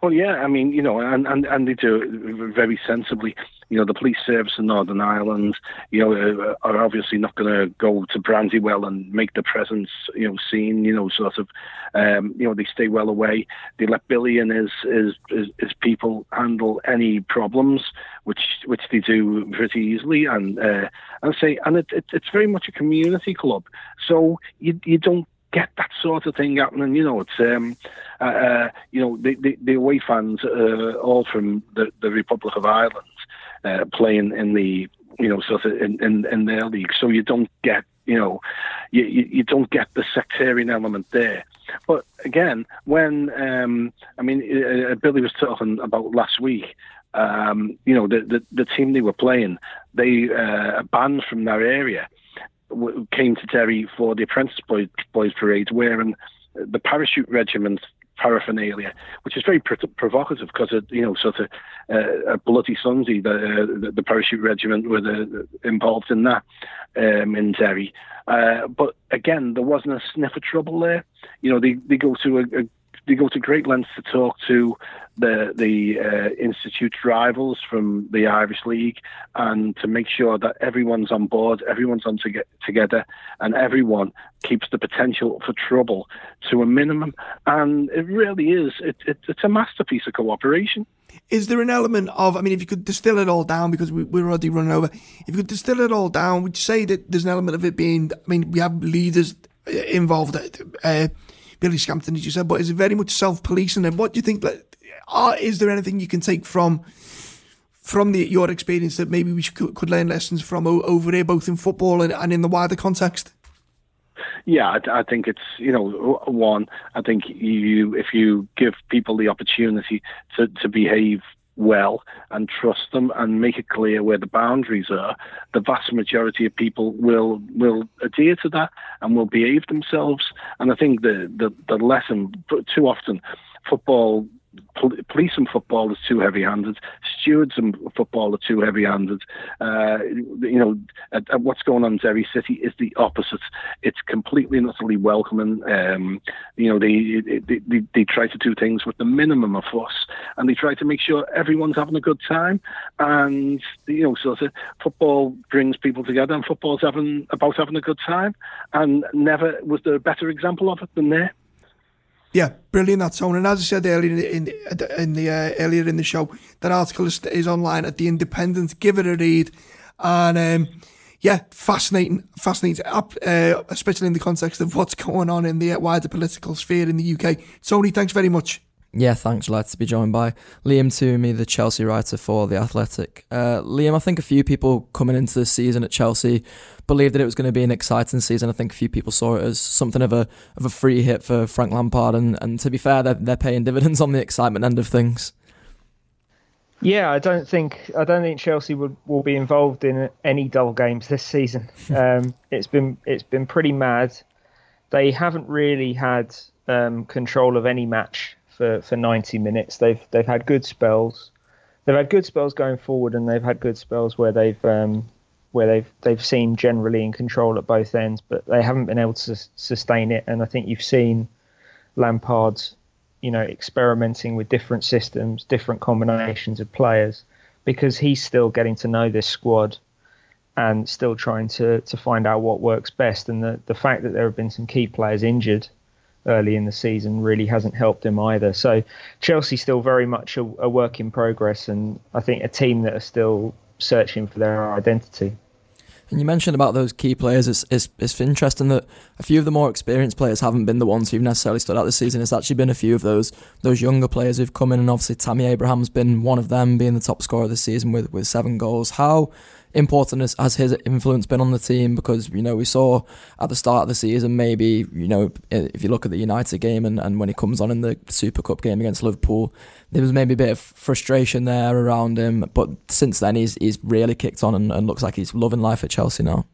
Well, yeah, I mean, you know, and, and, and they do very sensibly. You know, the police service in Northern Ireland, you know, uh, are obviously not going to go to Brandywell and make the presence, you know, seen. You know, sort of, um, you know, they stay well away. They let Billy and his his, his, his people handle any problems, which which they do pretty easily. And uh, and say, and it, it, it's very much a community club, so you you don't get that sort of thing happening. You know, it's um, uh, uh, you know the, the, the away fans, uh, all from the, the Republic of Ireland, uh, playing in the you know sort of in, in, in their league. So you don't get you know you, you, you don't get the sectarian element there. But again, when um, I mean uh, Billy was talking about last week. Um, you know the, the the team they were playing, they uh, banned from their area w- came to Derry for the Apprentice Boys, Boys Parade wearing the parachute regiment paraphernalia, which is very pr- provocative because it, you know, sort of uh, a bloody Sunday, the, uh, the the parachute regiment were the, involved in that um, in Derry. Uh, but again, there wasn't a sniff of trouble there. You know, they, they go to a, a they go to great lengths to talk to the the uh, institute rivals from the Irish League and to make sure that everyone's on board, everyone's on to get together, and everyone keeps the potential for trouble to a minimum. And it really is it, it, it's a masterpiece of cooperation. Is there an element of, I mean, if you could distill it all down, because we, we're already running over, if you could distill it all down, would you say that there's an element of it being, I mean, we have leaders uh, involved, uh, Billy Scampton, as you said, but is it very much self-policing? And what do you think, that, are, is there anything you can take from from the, your experience that maybe we should, could learn lessons from over here, both in football and, and in the wider context? Yeah, I, I think it's you know one. I think you if you give people the opportunity to to behave well and trust them and make it clear where the boundaries are, the vast majority of people will will adhere to that and will behave themselves. And I think the the, the lesson too often football pol- police in football is too heavy-handed. Stewards in football are too heavy-handed. Uh, you know, at, at what's going on in Derry City is the opposite. It's completely and utterly welcoming. Um, you know, they, they, they they try to do things with the minimum of fuss, and they try to make sure everyone's having a good time. And you know, sort of football brings people together, and football's having about having a good time. And never was there a better example of it than there. Yeah, brilliant that tone. And as I said earlier in the, in the uh, earlier in the show, that article is, is online at the Independent. Give it a read, and um, yeah, fascinating, fascinating, uh, especially in the context of what's going on in the wider political sphere in the UK. Tony, thanks very much. Yeah, thanks. Glad to be joined by Liam Twomey, the Chelsea writer for The Athletic. Uh, Liam, I think a few people coming into the season at Chelsea believed that it was going to be an exciting season. I think a few people saw it as something of a of a free hit for Frank Lampard, and, and to be fair, they're, they're paying dividends on the excitement end of things. Yeah, I don't think I don't think Chelsea will, will be involved in any dull games this season. Um, it's been it's been pretty mad. They haven't really had um, control of any match for, for 90 minutes. They've they've had good spells. They've had good spells going forward, and they've had good spells where they've um, where they've they've seemed generally in control at both ends, but they haven't been able to sustain it. And I think you've seen Lampard's, you know, experimenting with different systems, different combinations of players, because he's still getting to know this squad and still trying to to find out what works best. And the the fact that there have been some key players injured early in the season really hasn't helped him either. So Chelsea still very much a, a, work in progress, and I think a team that are still searching for their identity. And you mentioned about those key players. It's, it's, it's interesting that a few of the more experienced players haven't been the ones who've necessarily stood out this season. It's actually been a few of those those younger players who've come in, and obviously Tammy Abraham's been one of them, being the top scorer this season with, with seven goals. How important as, his influence been on the team? Because you know we saw at the start of the season, maybe you know if you look at the United game and, and when he comes on in the Super Cup game against Liverpool, there was maybe a bit of frustration there around him. But since then, he's he's really kicked on and, and looks like he's loving life at Chelsea now.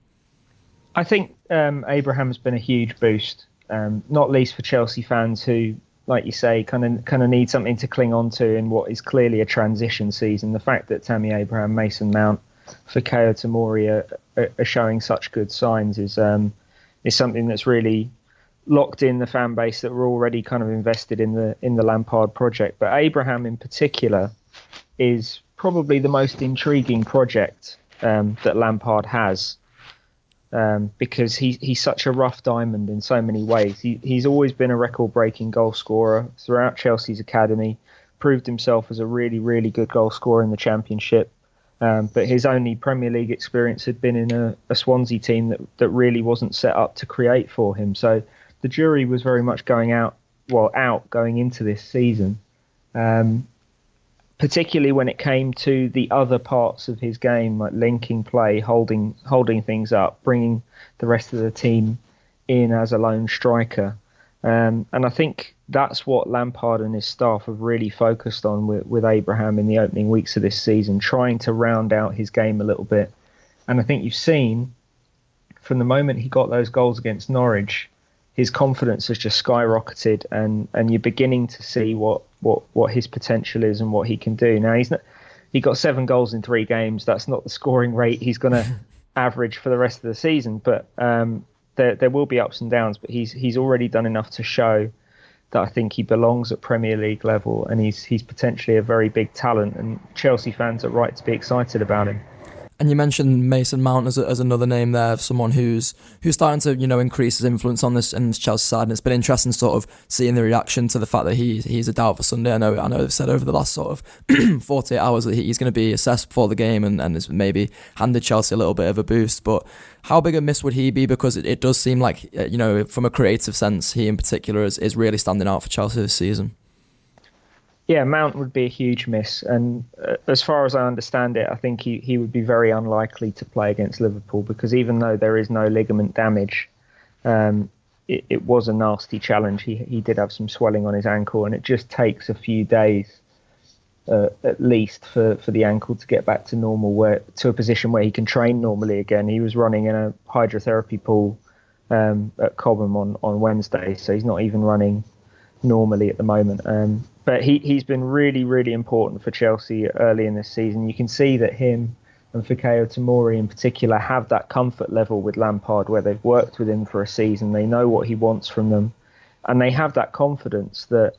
I think um, Abraham's been a huge boost, um, not least for Chelsea fans who like you say, kind of kind of need something to cling on to in what is clearly a transition season. The fact that Tammy Abraham, Mason Mount, Fikayo Tomori are, are, showing such good signs is um, is something that's really locked in the fan base that were already kind of invested in the in the Lampard project. But Abraham in particular is probably the most intriguing project um, that Lampard has. Um, because he, he's such a rough diamond in so many ways. He, he's always been a record breaking goal scorer throughout Chelsea's academy, proved himself as a really, really good goal scorer in the Championship. Um, but his only Premier League experience had been in a, a, Swansea team that, that really wasn't set up to create for him. So the jury was very much going out, well, out going into this season, um, particularly when it came to the other parts of his game, like linking play, holding holding things up, bringing the rest of the team in as a lone striker. Um, and I think that's what Lampard and his staff have really focused on with, with Abraham in the opening weeks of this season, trying to round out his game a little bit. And I think you've seen from the moment he got those goals against Norwich, his confidence has just skyrocketed, and, and you're beginning to see what, what, what his potential is and what he can do. Now he's not, he got seven goals in three games. That's not the scoring rate he's going to average for the rest of the season, but um, there there will be ups and downs, but he's he's already done enough to show that I think he belongs at Premier League level, and he's he's potentially a very big talent, and Chelsea fans are right to be excited about him. And you mentioned Mason Mount as, a, as another name there, someone who's who's starting to you know increase his influence on this in this Chelsea side, and it's been interesting sort of seeing the reaction to the fact that he he's a doubt for Sunday. I know I know they've said over the last sort of 48 hours that he's going to be assessed before the game, and and maybe handed Chelsea a little bit of a boost. But how big a miss would he be? Because it, it does seem like uh, you know from a creative sense, he in particular is is really standing out for Chelsea this season yeah, Mount would be a huge miss. And uh, as far as I understand it, I think he, he would be very unlikely to play against Liverpool because even though there is no ligament damage, um, it, it, was a nasty challenge. He, he did have some swelling on his ankle, and it just takes a few days. Uh, at least for, for the ankle to get back to normal, where to a position where he can train normally again. He was running in a hydrotherapy pool um, at Cobham on, on Wednesday, so he's not even running normally at the moment. Um, but he he's been really really important for Chelsea early in this season. You can see that him and Fikayo Tomori in particular have that comfort level with Lampard where they've worked with him for a season. They know what he wants from them, and they have that confidence that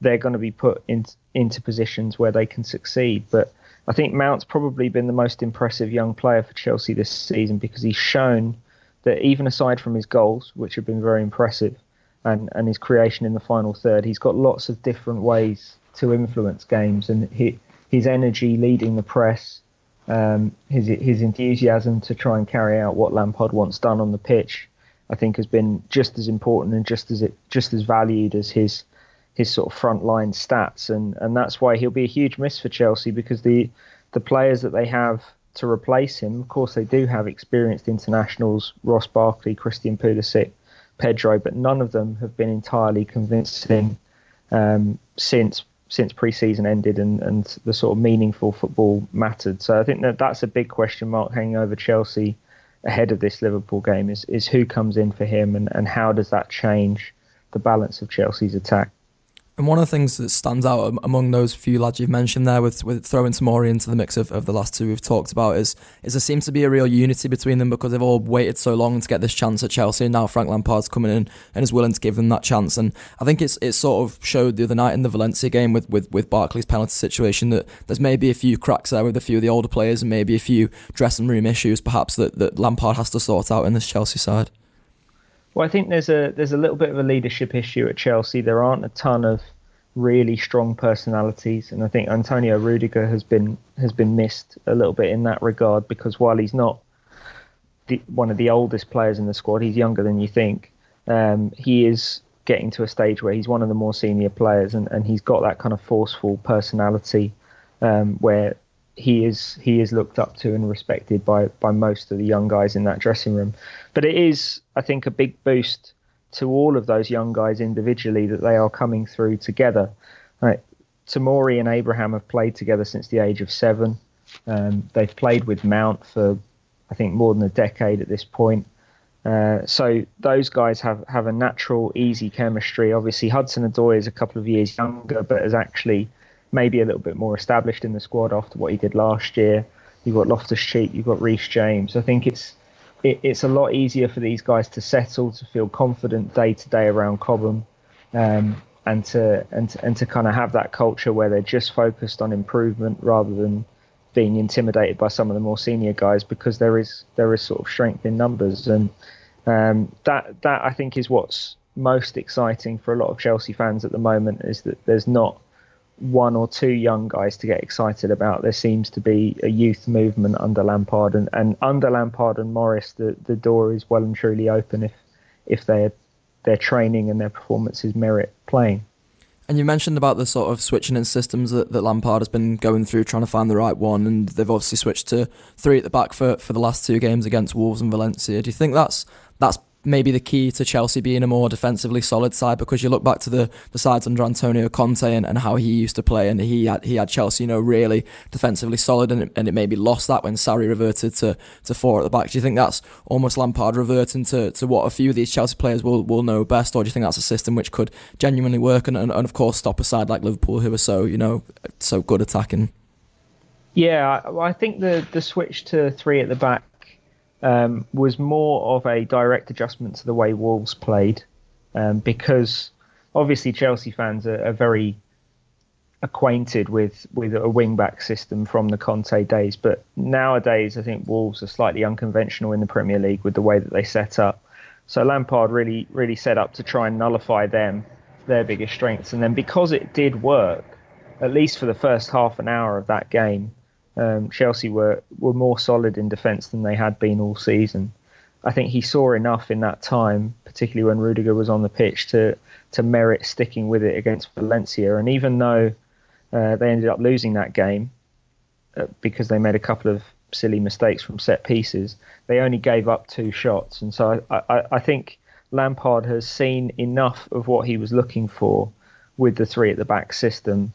they're going to be put in, into positions where they can succeed. But I think Mount's probably been the most impressive young player for Chelsea this season because he's shown that even aside from his goals, which have been very impressive, and, and his creation in the final third, he's got lots of different ways to influence games and he, his energy leading the press, um, his his enthusiasm to try and carry out what Lampard wants done on the pitch, I think has been just as important and just as it just as valued as his his sort of frontline stats, and and that's why he'll be a huge miss for Chelsea because the the players that they have to replace him, of course, they do have experienced internationals, Ross Barkley, Christian Pulisic, Pedro, but none of them have been entirely convincing um, since since pre-season ended and, and the sort of meaningful football mattered. So I think that that's a big question mark hanging over Chelsea ahead of this Liverpool game is is who comes in for him and, and how does that change the balance of Chelsea's attack. And one of the things that stands out among those few lads you've mentioned there, with, with throwing Tomori into the mix of, of the last two we've talked about, is is there seems to be a real unity between them because they've all waited so long to get this chance at Chelsea. And now Frank Lampard's coming in and is willing to give them that chance. And I think it's it sort of showed the other night in the Valencia game with, with, with Barkley's penalty situation that there's maybe a few cracks there with a few of the older players and maybe a few dressing room issues perhaps that, that Lampard has to sort out in this Chelsea side. Well, I think there's a there's a little bit of a leadership issue at Chelsea. There aren't a ton of really strong personalities, and I think Antonio Rudiger has been has been missed a little bit in that regard because while he's not the, one of the oldest players in the squad, he's younger than you think. Um, he is getting to a stage where he's one of the more senior players, and, and he's got that kind of forceful personality um, where he is he is looked up to and respected by by most of the young guys in that dressing room. But it is, I think, a big boost to all of those young guys individually that they are coming through together. Right. Tomori and Abraham have played together since the age of seven. Um, they've played with Mount for, I think, more than a decade at this point. Uh, so those guys have, have a natural, easy chemistry. Obviously, Hudson Odoi is a couple of years younger, but is actually maybe a little bit more established in the squad after what he did last year. You've got Loftus Cheek, you've got Reece James. I think it's it, it's a lot easier for these guys to settle, to feel confident day to day around Cobham, um, and to and and to kind of have that culture where they're just focused on improvement rather than being intimidated by some of the more senior guys because there is there is sort of strength in numbers and um, that that I think is what's most exciting for a lot of Chelsea fans at the moment is that there's not one or two young guys to get excited about. There seems to be a youth movement under Lampard, and, and under Lampard and Morris, the, the door is well and truly open if if their their training and their performances merit playing. And you mentioned about the sort of switching in systems that, that Lampard has been going through, trying to find the right one, and they've obviously switched to three at the back for, for the last two games against Wolves and Valencia. Do you think that's that's maybe the key to Chelsea being a more defensively solid side because you look back to the, the sides under Antonio Conte and, and how he used to play and he had he had Chelsea you know really defensively solid and it, and it maybe lost that when Sarri reverted to, to four at the back. Do you think that's almost Lampard reverting to, to what a few of these Chelsea players will, will know best or do you think that's a system which could genuinely work and, and, and of course stop a side like Liverpool who are so you know so good attacking? Yeah I think the the switch to three at the back um, was more of a direct adjustment to the way Wolves played, um, because obviously Chelsea fans are, are, very acquainted with with a wing back system from the Conte days, but nowadays I think Wolves are slightly unconventional in the Premier League with the way that they set up. So Lampard really really set up to try and nullify them, their biggest strengths, and then because it did work, at least for the first half an hour of that game um, Chelsea were, were more solid in defence than they had been all season. I think he saw enough in that time, particularly when Rudiger was on the pitch, to to merit sticking with it against Valencia. And even though uh, they ended up losing that game uh, because they made a couple of silly mistakes from set pieces, they only gave up two shots. And so I, I, I think Lampard has seen enough of what he was looking for with the three at the back system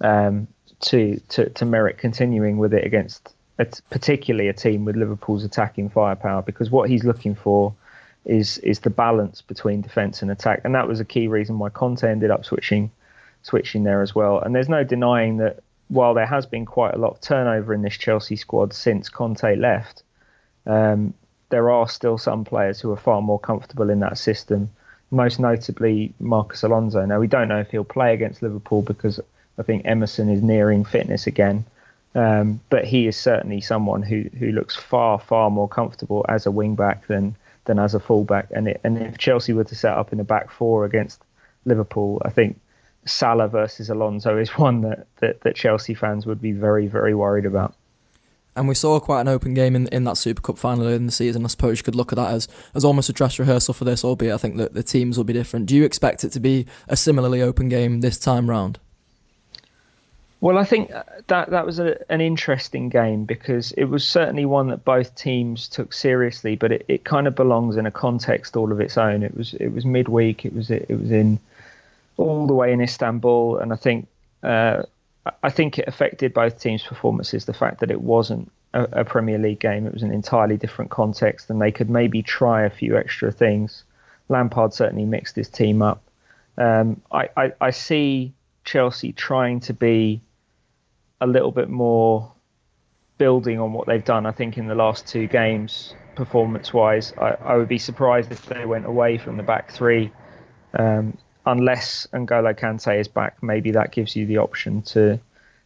um, to, to, to merit continuing with it against a, particularly a team with Liverpool's attacking firepower because what he's looking for is is the balance between defence and attack, and that was a key reason why Conte ended up switching switching there as well. And there's no denying that while there has been quite a lot of turnover in this Chelsea squad since Conte left, um, there are still some players who are far more comfortable in that system. Most notably, Marcos Alonso. Now we don't know if he'll play against Liverpool because I think Emerson is nearing fitness again. Um, but he is certainly someone who, who looks far far more comfortable as a wing back than than as a fullback. And it, and if Chelsea were to set up in a back four against Liverpool, I think Salah versus Alonso is one that, that, that Chelsea fans would be very very worried about. And we saw quite an open game in, in that Super Cup final in the season. I suppose you could look at that as, as almost a dress rehearsal for this, albeit I think that the teams will be different. Do you expect it to be a similarly open game this time round? Well, I think that that was a, an interesting game because it was certainly one that both teams took seriously, but it, it kind of belongs in a context all of its own. It was it was midweek. It was it was in all the way in Istanbul, and I think uh, I think it affected both teams' performances. The fact that it wasn't a, a, Premier League game, it was an entirely different context, and they could maybe try a few extra things. Lampard certainly mixed his team up. Um, I, I, I see Chelsea trying to be a little bit more building on what they've done. I think in the last two games, performance-wise, I, I would be surprised if they went away from the back three. Um, unless N'Golo Kante is back, maybe that gives you the option to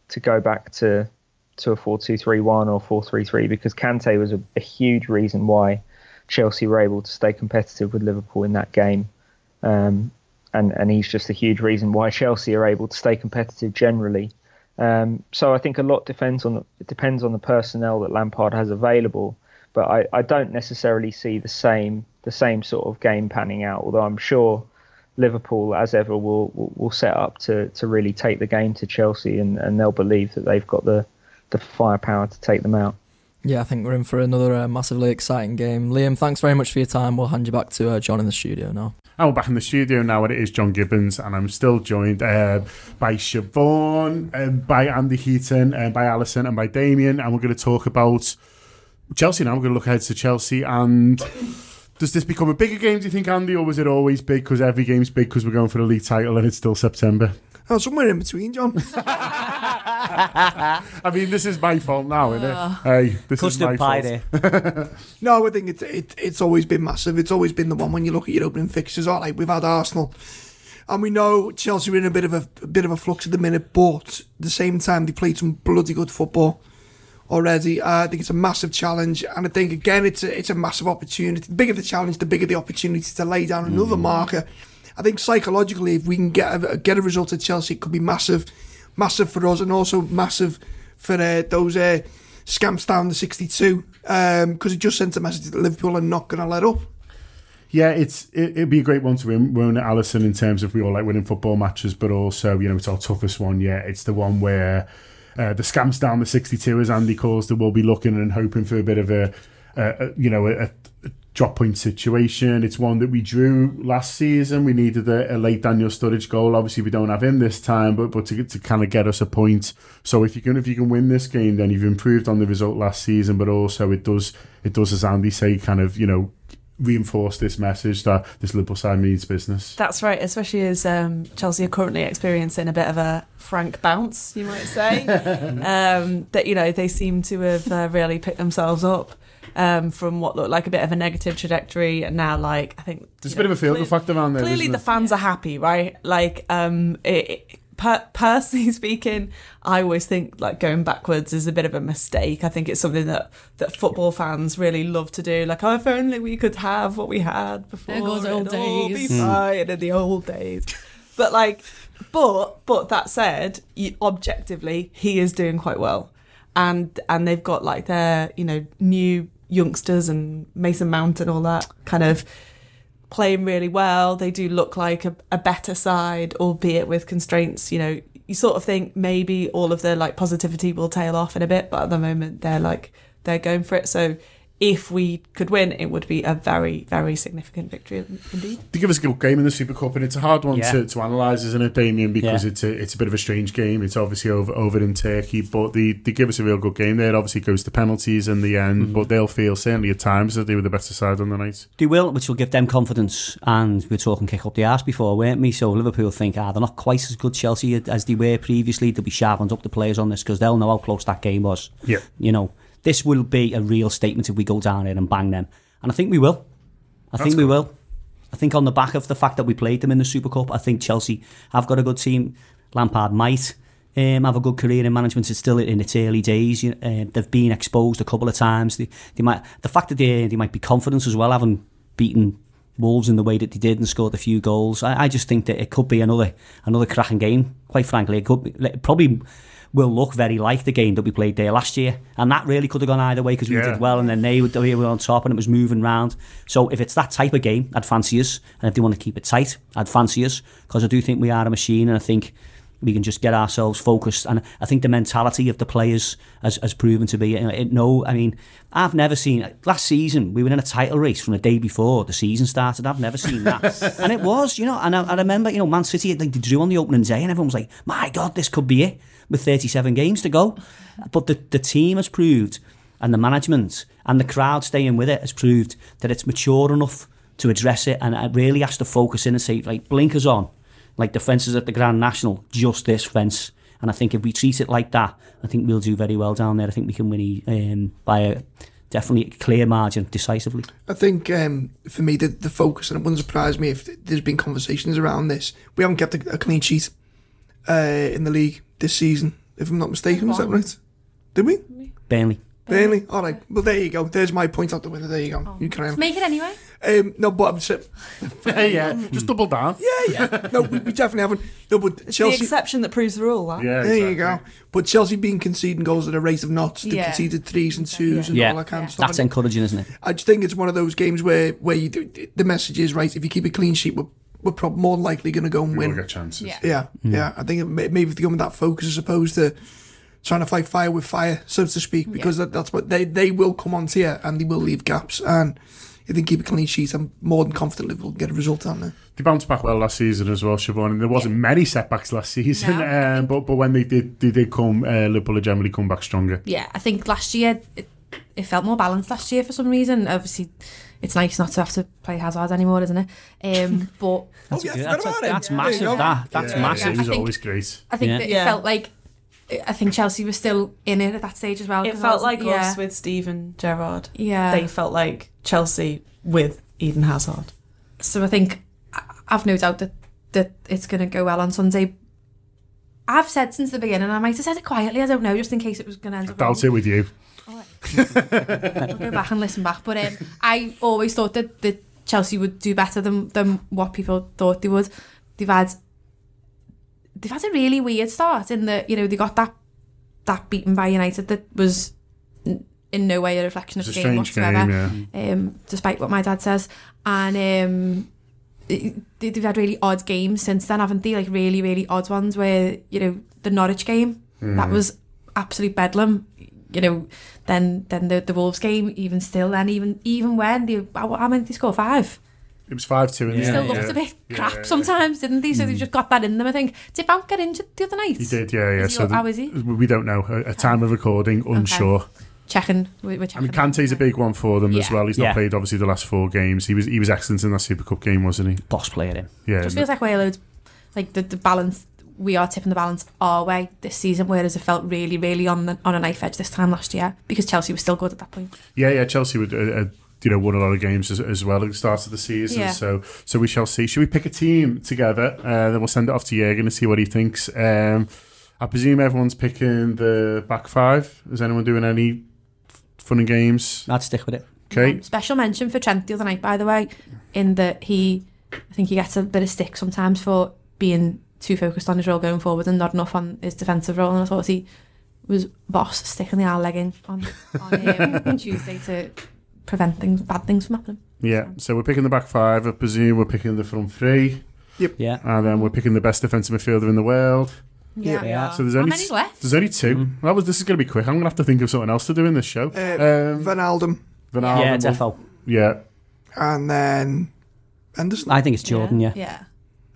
to go back to to a 4-2-3-1 or 4-3-3 because Kante was a, a, huge reason why Chelsea were able to stay competitive with Liverpool in that game. Um, and, and he's just a huge reason why Chelsea are able to stay competitive generally. Um, so I think a lot depends on the, it depends on the personnel that Lampard has available, but I, I don't necessarily see the same the same sort of game panning out. Although I'm sure Liverpool, as ever, will, will, will set up to, to really take the game to Chelsea, and, and they'll believe that they've got the the firepower to take them out. Yeah, I think we're in for another uh, massively exciting game. Liam, thanks very much for your time. We'll hand you back to uh, John in the studio now. And we're back in the studio now, and it is John Gibbons, and I'm still joined uh, by Siobhan, uh, by Andy Heaton, and by Alison, and by Damian, and we're going to talk about Chelsea now. We're going to look ahead to Chelsea, and does this become a bigger game, do you think, Andy, or was it always big because every game's big because we're going for the league title and it's still September? Oh, somewhere in between, John. I mean, this is my fault now, isn't it? Hey, this is my pie fault. no, I think it's it, it's always been massive. It's always been the one when you look at your opening fixtures. All right, we've had Arsenal, and we know Chelsea are in a bit of a, a bit of a flux at the minute, but at the same time they played some bloody good football already. Uh, I think it's a massive challenge, and I think again it's a it's a massive opportunity. The bigger the challenge, the bigger the opportunity to lay down another mm. marker. I think psychologically, if we can get a, get a result at Chelsea, it could be massive massive for us and also massive for uh, those uh, scamps down the 62 because um, it just sent a message that Liverpool are not going to let up. Yeah, it's it, would be a great one to win, win Alison in terms of we all like winning football matches, but also you know it's our toughest one yet. It's the one where uh, the scamps down the 62, as Andy calls will be looking and hoping for a bit of a, a you know a drop point situation. It's one that we drew last season. We needed a, a, late Daniel Sturridge goal. Obviously, we don't have him this time, but but to, to kind of get us a point. So if you can if you can win this game, then you've improved on the result last season. But also it does it does as Andy say, kind of you know reinforce this message that this Liverpool side needs business. That's right, especially as um, Chelsea are currently experiencing a bit of a frank bounce, you might say. um, that you know they seem to have uh, really picked themselves up um, from what looked like a bit of a negative trajectory, and now like I think there's a bit of a feel good factor around there. Clearly, the fans are happy, right? Like, um, it, it, per- personally speaking, I always think like going backwards is a bit of a mistake. I think it's something that that football fans really love to do. Like, oh, if only we could have what we had before. Those old days. Be fine in the old days. But like, but but that said, you, objectively, he is doing quite well and and they've got like their you know new youngsters and Mason Mount and all that kind of playing really well. They do look like a, a better side, albeit with constraints. You know, you sort of think maybe all of the like positivity will tail off in a bit, but at the moment they're like they're going for it. So if we could win, it would be a very, very significant victory indeed. They give us a good game in the Super Cup, and it's a hard one Yeah. to, to analyse, isn't it, Damian? Because Yeah. it's a it's a bit of a strange game. It's obviously over over in Turkey, but they, they give us a real good game there. It obviously goes to penalties in the end, Mm-hmm. but they'll feel certainly at times that they were the better side on the night. They will, which will give them confidence. And we were talking kick up the arse before, weren't we? So Liverpool think, ah, they're not quite as good Chelsea as they were previously. They'll be sharpened up the players on this because they'll know how close that game was. Yeah. You know, this will be a real statement if we go down there and bang them. And I think we will. I think we will. I think on the back of the fact that we played them in the Super Cup, I think Chelsea have got a good team. Lampard might um, have a good career in management. It's still in its early days. You uh, they've been exposed a couple of times. They, they might the fact that they they might be confident as well, having beaten Wolves in the way that they did and scored a few goals. I, I just think that it could be another another cracking game. Quite frankly, it could be, probably will look very like the game that we played there last year, and that really could have gone either way because we Yeah. did well, and then they were, they were on top and it was moving round. So if it's that type of game, I'd fancy us, and if they want to keep it tight, I'd fancy us because I do think we are a machine, and I think we can just get ourselves focused. And I think the mentality of the players has, has proven to be. It, no, I mean, I've never seen last season we were in a title race from the day before the season started. I've never seen that, and it was, you know. And I, I remember, you know, Man City like they drew on the opening day, and everyone was like, "My God, this could be it." With 37 games to go, but the the team has proved, and the management and the crowd staying with it has proved that it's mature enough to address it, and it really has to focus in and say, like, blinkers on like the fences at the Grand National, just this fence. And I think if we treat it like that, I think we'll do very well down there. I think we can win um, by a definitely clear margin, decisively. I think um, for me, the, the focus, and it wouldn't surprise me if there's been conversations around this. We haven't kept a, a clean sheet uh, in the league this season, if I'm not mistaken. Is that right? Did we? Burnley. Burnley. All right. Well, there you go. There's my point out the window. There you go. You carry on. Make it anyway. Um, no, but I'm saying, yeah, just double down. yeah, yeah. No, we, we definitely haven't. No, but It's the Chelsea. exception that proves the rule. That. Yeah, There you go. But Chelsea been conceding goals at a rate of knots. They've Yeah. conceded threes and twos and Yeah. all that kind of stuff. That's And encouraging, isn't it? I just think it's one of those games where where you do, the message is right. If you keep a clean sheet, we're, we're probably more than likely going to go and We will win. get chances. Yeah. Yeah, yeah. I think it may, maybe if they go with that focus as opposed to trying to fight fire with fire, so to speak, because that, that's what they they will come onto you and they will leave gaps. And if they keep a clean sheet, I'm more than confident we'll get a result on there. They bounced back well last season as well, Siobhan. And there wasn't many setbacks last season, No. um, but but when they did, they did come. Uh, Liverpool had generally come back stronger. Yeah, I think last year it, it felt more balanced last year for some reason. Obviously, it's nice not to have to play Hazard anymore, isn't it? Um, but oh, yeah, I That's, forgot about him. that's massive, go. that. That's yeah, massive. Yeah, he was think- always great. I think Yeah. that it Yeah. felt like I think Chelsea was still in it at that stage as well. It felt was- like yeah, us with Steven Gerrard. yeah. They felt like Chelsea with Eden Hazard. so I think I- I've no doubt that that it's going to go well on Sunday. I've said since the beginning, I might have said it quietly. I don't know, just in case it was going to end up. wrong. Doubt it with you. I'll go back and listen back. But um, I always thought that, that Chelsea would do better than, than what people thought they would. They've had they've had a really weird start in the you know they got that that beaten by United that was in no way a reflection of the game whatsoever. game, yeah. Um, despite what my dad says, and um, they- they've had really odd games since then, haven't they? Like really, really odd ones where you know the Norwich game Mm. that was absolute bedlam. You know, then then the, the Wolves game, even still, then even even when they how, many did they score five? It was 5 2 in the Yeah. Still end. looked yeah. a bit crap yeah, yeah. sometimes, didn't they? So they just got that in them. I think. Did Mount get injured the other night? He did, yeah, yeah. Is so how the- is he? We don't know. At at time of recording, unsure. Checking. We're we're I mean, Kante's a big one for them as well. He's not Yeah. played obviously the last four games. He was he was excellent in that Super Cup game, wasn't he? Boss player him. Yeah. just feels like we're loads like the, the balance we are tipping the balance our way this season whereas it felt really really on the, on a knife edge this time last year because Chelsea was still good at that point Yeah, yeah. Chelsea would, uh, uh, you know, won a lot of games as, as well at the start of the season. Yeah. So, so we shall see. Should we pick a team together? Uh, then we'll send it off to Jurgen and see what he thinks. Um, I presume everyone's picking the back five. Is anyone doing any f- fun and games? I'd stick with it. Okay. Um, special mention for Trent the other night by the way in that he I think he gets a bit of stick sometimes for being too focused on his role going forward and not enough on his defensive role and I thought he was boss sticking the our legging on, on, um, on Tuesday to prevent things bad things from happening Yeah. So we're picking the back five. I presume we're picking the front three, Yep. Yeah. and then we're picking the best defensive midfielder in the world. yeah, Yeah. So there's only How only many's left? there's only 2 Mm-hmm. That was this is going to be quick. I'm going to have to think of something else to do in this show. Uh, Um, Wijnaldum. Van Yeah, Alden will- defo. Yeah. and then Henderson. I think it's Jordan, yeah. Yeah.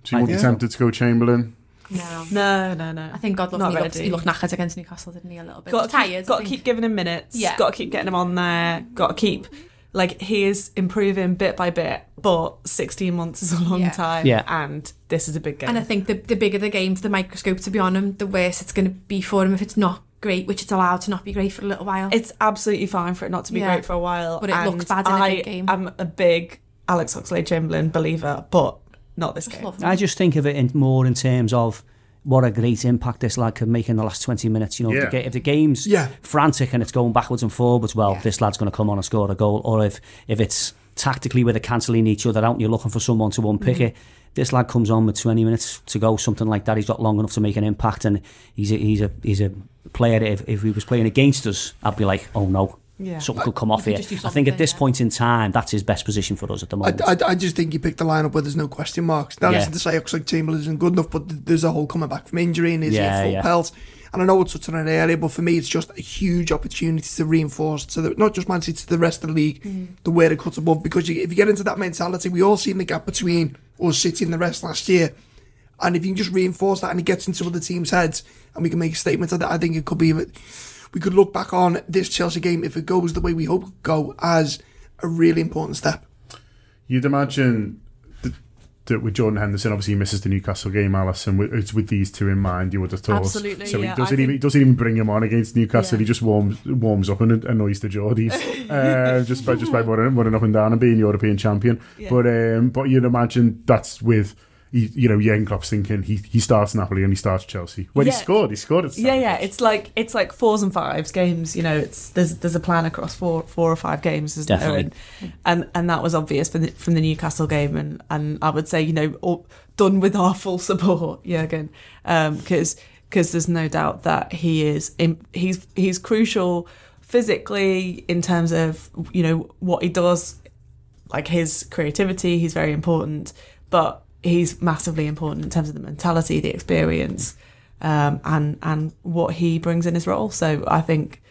So you won't be tempted to go Chamberlain? No. No, no, no. I think God love Not he looked, ready. he looked knackered against Newcastle, didn't he? A little bit. got tired. keep, got to keep giving him minutes. Yeah. got to keep getting him on there. Got to keep like he is improving bit by bit. But 16 months is a long Yeah. time. Yeah. and this is a big game. And I think the, the bigger the game, the microscope to be on him, the worse it's going to be for him if it's not great, which it's allowed to not be great for a little while. it's absolutely fine for it not to be Yeah. great for a while. But it and looks bad in a I big game. I'm a big Alex Oxlade Chamberlain believer, but not this game. I just think of it in more in terms of what a great impact this lad could make in the last 20 minutes. You know, Yeah. if, the, if the game's Yeah. frantic and it's going backwards and forwards, well, Yeah. this lad's going to come on and score a goal. Or if, if it's tactically where they're cancelling each other out and you're looking for someone to unpick Mm-hmm. it, this lad comes on with 20 minutes to go, something like that. He's got long enough to make an impact and he's a, he's a, he's a player that if, if he was playing against us, I'd be like, oh no. Yeah. Something could come off here. I think at this yeah. point in time, that's his best position for us at the moment. I, I just think you picked a lineup where there's no question marks. That Yeah. not to say Oxlade Chamberlain isn't good enough, but there's a whole coming back from injury and is Yeah, yeah, full yeah. pelt. And I know it's such an area, but for me, it's just a huge opportunity to reinforce to the, not just Man City, to the rest of the league, the way it cuts above. Because you, if you get into that mentality, we all seen the gap between us City and the rest last year. And if you can just reinforce that and it gets into other teams' heads and we can make a statement of that, I think it could be, we could look back on this Chelsea game, if it goes the way we hope it go, as a really important step. You'd imagine that, that with Jordan Henderson, obviously he misses the Newcastle game, Alison. With, it's with these two in mind, you would have thought. Absolutely, So yeah, he doesn't I even think- he doesn't even bring him on against Newcastle. Yeah. He just warms warms up and annoys the Geordies, uh, just by just by running, running up and down and being European champion. Yeah. But um, but you'd imagine that's with. You you know, Jurgen Klopp's thinking he, he starts Napoli and he starts Chelsea. When he scored, he scored at Yeah, yeah. It's like it's like fours and fives games. You know, it's there's there's a plan across four four or five games, isn't Definitely. there? And, and and that was obvious from the, from the Newcastle game, and and I would say you know all, done with our full support, Jurgen, um, because because there's no doubt that he is in, he's he's crucial physically in terms of you know what he does, like his creativity. He's very important, but he's massively important in terms of the mentality, the experience um, and and what he brings in his role. So I think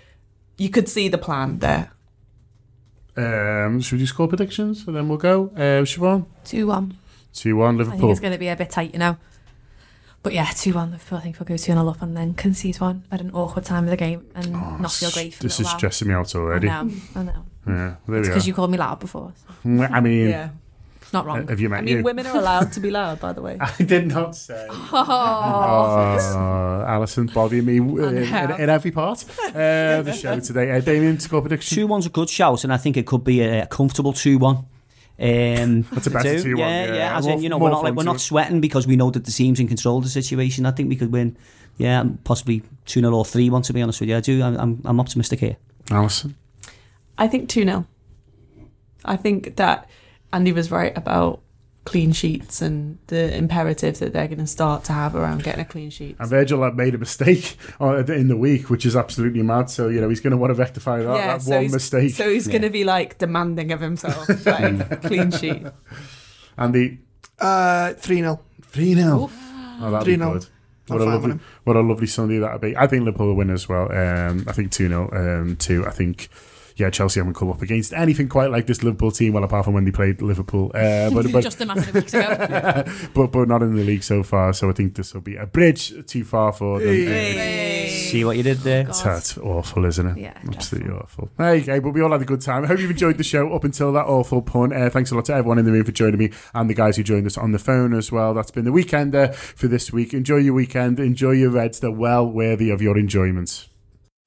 you could see the plan there. Um, should we do score predictions and then we'll go? Uh, Siobhan? 2 1. 2 1 I think Liverpool. it's going to be a bit tight, you know. But yeah, 2 1 Liverpool. I think we'll go 2 0 up and then concede one at an awkward time of the game and not feel great for This is while. stressing me out already. I know, I know. Yeah, there It's we are. because you called me loud before. So I mean, it's not wrong. have you met I mean, you? women are allowed to be loud, by the way. I did not say. Oh, Alison bodying me in, in, in every part uh, of the show today. Uh, Damian, score prediction. 2 1's a good shout, and I think it could be a, comfortable 2 1. Um, That's a better 2-1, Yeah, yeah. yeah. As More- in, you know, we're not like we're not sweating because we know that the team's in control of the situation. I think we could win. Yeah, possibly 2 0 or 3 1, to be honest with you. I do. I'm, I'm, I'm optimistic here. Alison. I think 2 0. I think that Andy was right about clean sheets and the imperative that they're going to start to have around getting a clean sheet. And Virgil had made a mistake uh, in the week, which is absolutely mad. So, you know, he's going to want to rectify that, that so one mistake. So he's going to be like demanding of himself, like clean sheet. Andy, Uh, 3 0. 3 0. Oh, that'd 3-0. good. What a, lovely, him. what a lovely Sunday that'd be. I think Liverpool will win as well. Um, I think 2 0. Um, 2. I think, yeah, Chelsea haven't come up against anything quite like this Liverpool team, well, apart from when they played Liverpool. Uh, but, but, Just a matter of weeks ago. but, but not in the league so far. So I think this will be a bridge too far for them. See what you did there? That's awful, isn't it? Yeah, absolutely awful. Okay, you. But we all had a good time. I hope you've enjoyed the show up until that awful pun. Uh, thanks a lot to everyone in the room for joining me and the guys who joined us on the phone as well. That's been the weekender for this week. Enjoy your weekend. Enjoy your Reds. They're well worthy of your enjoyment.